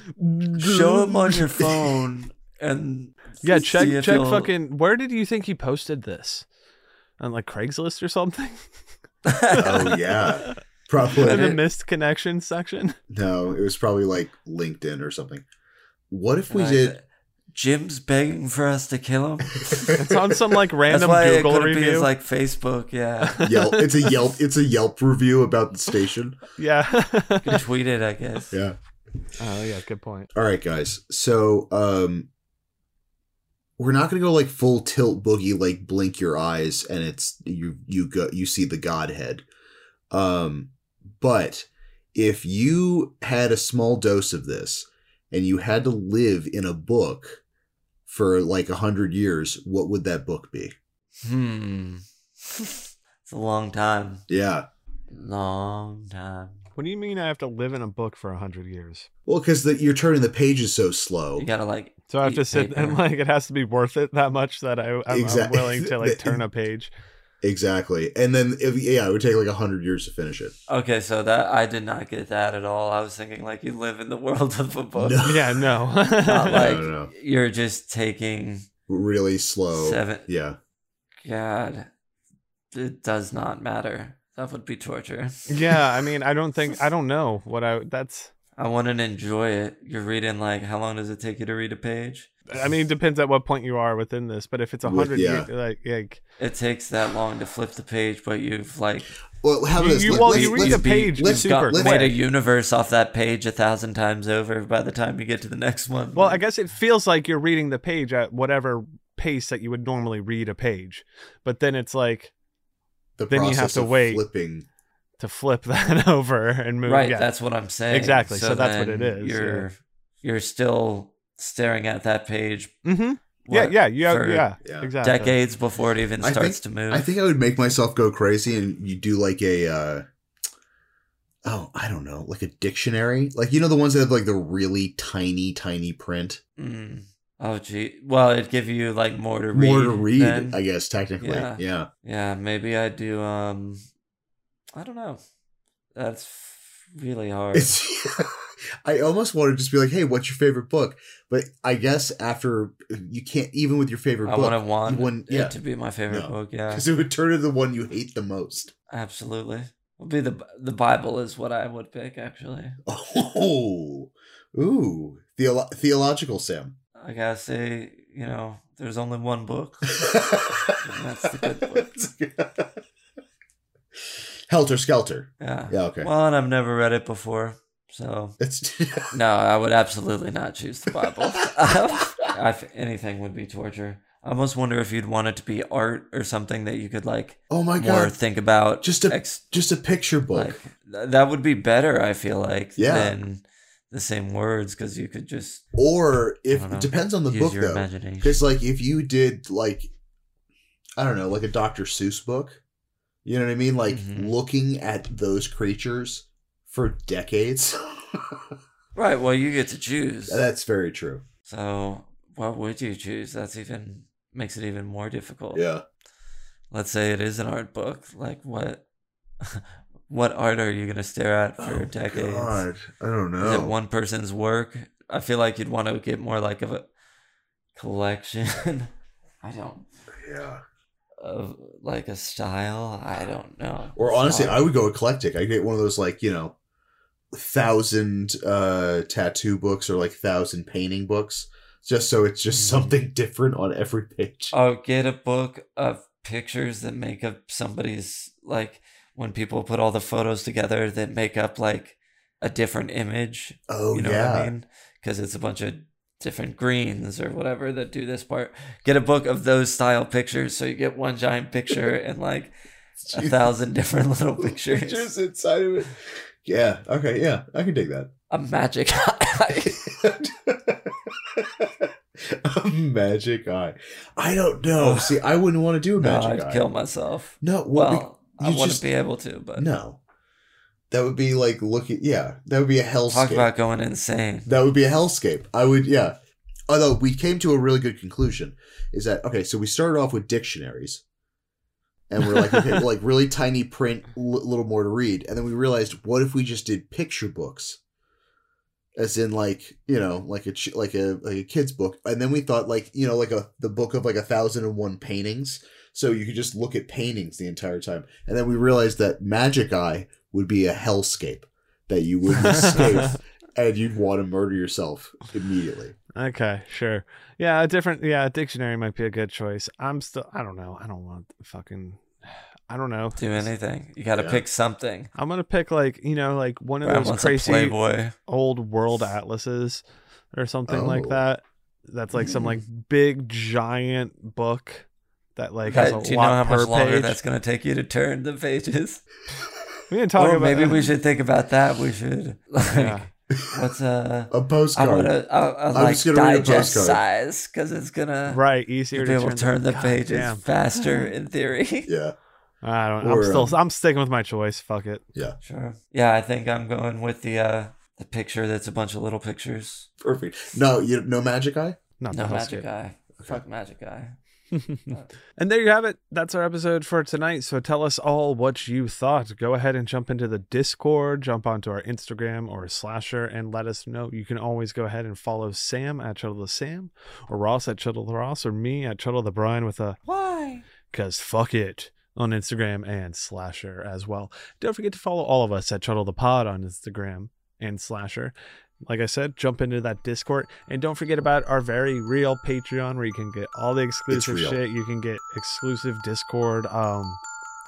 Show him on your phone and Yeah, see check if check he'll- fucking where did you think he posted this? On like Craigslist or something? [LAUGHS] Oh yeah, probably. In the missed connection section? No, it was probably like LinkedIn or something. What if we Like, did? Jim's begging for us to kill him. It's on some like [LAUGHS] That's random why it Google couldn't be review. like Facebook. Yeah, [LAUGHS] Yelp. It's a Yelp. It's a Yelp review about the station. [LAUGHS] yeah. you can tweet it, I guess. Yeah. oh yeah, good point. All right, guys. So, um, we're not gonna go like full tilt boogie, like blink your eyes and it's you you go you see the Godhead. Um, but if you had a small dose of this and you had to live in a book for like a hundred years, what would that book be? Hmm. [LAUGHS] it's a long time. Yeah. Long time. What do you mean I have to live in a book for a hundred years? Well, because you're turning the pages so slow. You gotta like. So I have to eat sit and [LAUGHS] like it has to be worth it that much that I, I'm, Exact- I'm willing to like [LAUGHS] turn a page. Exactly. And then, if, yeah, it would take like a hundred years to finish it. Okay, so that I did not get that at all. I was thinking like you live in the world of a [LAUGHS] book. No. Yeah, no. [LAUGHS] Not [LAUGHS] like no, no. you're just taking Really slow. seven. Yeah. God, it does not matter. That would be torture. yeah, I mean, I don't think I don't know what I. That's. I wouldn't enjoy it. You're reading like how long does it take you to read a page? I mean, it depends at what point you are within this. But if it's a hundred yeah. like, like It takes that long to flip the page, but you've like Well, how about you, this? you, well, you read let's the be- page let's- super let's- made a universe off that page a thousand times over by the time you get to the next one. Well, I guess it feels like you're reading the page at whatever pace that you would normally read a page, but then it's like the then you have to wait. Flipping. To flip [LAUGHS] that over and move. right, yeah. that's what I'm saying. Exactly, so that's what it is, You're you're still staring at that page. hmm Yeah, what, yeah, yeah, for yeah, Yeah. exactly. Decades before it even starts think- to move. I think I would make myself go crazy and you do like a, uh, oh, I don't know, like a dictionary. Like, you know, the ones that have like the really tiny, tiny print? Mm. Oh gee. Well, it'd give you like more to read. More to read, then. I guess, technically. Yeah. Yeah. Yeah, maybe I do. Um, I don't know. That's really hard. [LAUGHS] I almost want to just be like, hey, what's your favorite book? But I guess after, you can't, even with your favorite I book, wouldn't want you wouldn't- it yeah. to be my favorite No. book. Yeah, because it would turn into the one you hate the most. absolutely. Would be the the Bible is what I would pick. Actually, [LAUGHS] Oh, ooh, Theolo- theological Sam. I gotta say, you know, there's only one book. [LAUGHS] That's the good book. Helter Skelter. Yeah. Yeah, okay. Well, and I've never read it before, so It's [LAUGHS] no, I would absolutely not choose the Bible. [LAUGHS] I, anything would be torture. I almost wonder if you'd want it to be art or something that you could like oh my more god, think about. Just a- ex- just a picture book. like th- that would be better. I feel like Yeah. than the same words because you could just or if know. it depends on the book though. Because like if you did like I don't know, like a Dr. Seuss book, you know what I mean? Like Mhm. looking at those creatures for decades. [LAUGHS] Right. Well, you get to choose. That's very true. So what would you choose? That's even makes it even more difficult. Yeah. Let's say it is an art book. Like what? [LAUGHS] what art are you gonna stare at for decades? Oh, God, I don't know. Is it one person's work? I feel like you'd want to get more like of a collection. [LAUGHS] I don't yeah. Of like a style. I don't know. Or honestly, Sorry. I would go eclectic. I get one of those like you know, thousand uh tattoo books or like thousand painting books, just so it's just Mhm. something [LAUGHS] different on every page. Oh, get a book of pictures that make up somebody's like when people put all the photos together that make up like a different image. Oh you know yeah, what I mean? Because it's a bunch of different greens or whatever that do this part. Get a book of those style pictures, so you get one giant picture [LAUGHS] and like a thousand different [LAUGHS] little pictures. Pictures inside of it. Yeah. Okay. Yeah, I can dig that. A magic eye. [LAUGHS] a magic eye. I don't know. See, I wouldn't want to do a no, I'd eye. kill myself. No. Well, Well, I you wouldn't just- be able to, but no. That would be like looking. Yeah, that would be a hellscape. talk about going insane. That would be a hellscape. I would, yeah. Although we came to a really good conclusion is that okay? So we started off with dictionaries, and we're like, okay, [LAUGHS] like really tiny print, a little more to read, and then we realized, what if we just did picture books, as in like you know, like a ch- like a like a kid's book, and then we thought like you know, like a the book of like a thousand and one paintings, so you could just look at paintings the entire time, and then we realized that Magic Eye would be a hellscape that you wouldn't escape [LAUGHS] and you'd want to murder yourself immediately. Okay, sure. Yeah, a different. Yeah, a dictionary might be a good choice. I'm still. I don't know. I don't want fucking. I don't know. Do anything. You got to Yeah. pick something. I'm gonna pick like you know like one of Brad those crazy Playboy. old world atlases or something like Oh. that. That's like some like big giant book that like Guys, has a do you know how lot per much longer page. that's going to take you to turn the pages? [LAUGHS] we didn't talk or about maybe we should think about that. We should [LAUGHS] like Yeah. what's a A I postcard. want to I, I I'm like just gonna read a digest size because it's gonna right easier you'll be to able to turn the God pages damn. faster [LAUGHS] in theory. [LAUGHS] yeah, I don't. Or, I'm still. um, I'm sticking with my choice. Fuck it. yeah, Sure. Yeah, I think I'm going with the uh the picture that's a bunch of little pictures. perfect. No, you no magic eye. Not No magic hellscape. eye. Fuck magic eye. [LAUGHS] And there you have it. That's our episode for tonight. So tell us all what you thought. Go ahead and jump into the Discord, jump onto our Instagram or Slasher, and let us know. You can always go ahead and follow Sam at Chuddle the Sam, or Ross at Chuddle the Ross, or me at Chuddle the Brian with a Why? cause fuck it on Instagram and Slasher as well. Don't forget to follow all of us at Chuddle the Pod on Instagram and Slasher. Like I said, jump into that Discord and don't forget about our very real Patreon where you can get all the exclusive shit. You can get exclusive Discord, um,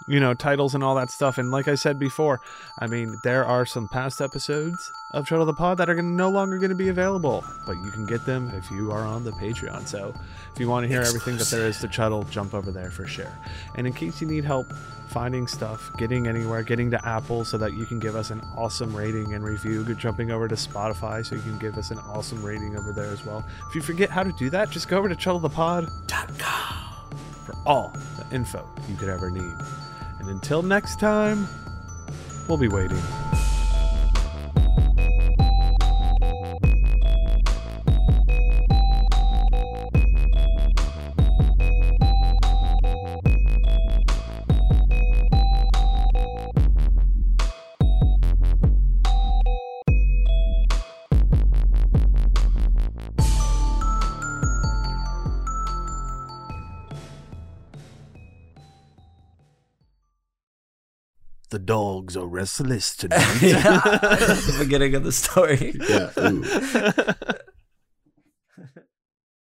you know, titles and all that stuff. And like I said before, I mean, there are some past episodes of Chuddle the Pod that are gonna, no longer going to be available, but you can get them if you are on the Patreon. So if you want to hear everything that there is to Chuddle, jump over there for sure. And in case you need help finding stuff, getting anywhere, getting to Apple so that you can give us an awesome rating and review, jumping over to Spotify so you can give us an awesome rating over there as well. If you forget how to do that, just go over to chuddlethepod.com for all the info you could ever need. And until next time, we'll be waiting. The dogs are restless tonight. [LAUGHS] yeah. the beginning of the story. Yeah. Ooh. [LAUGHS]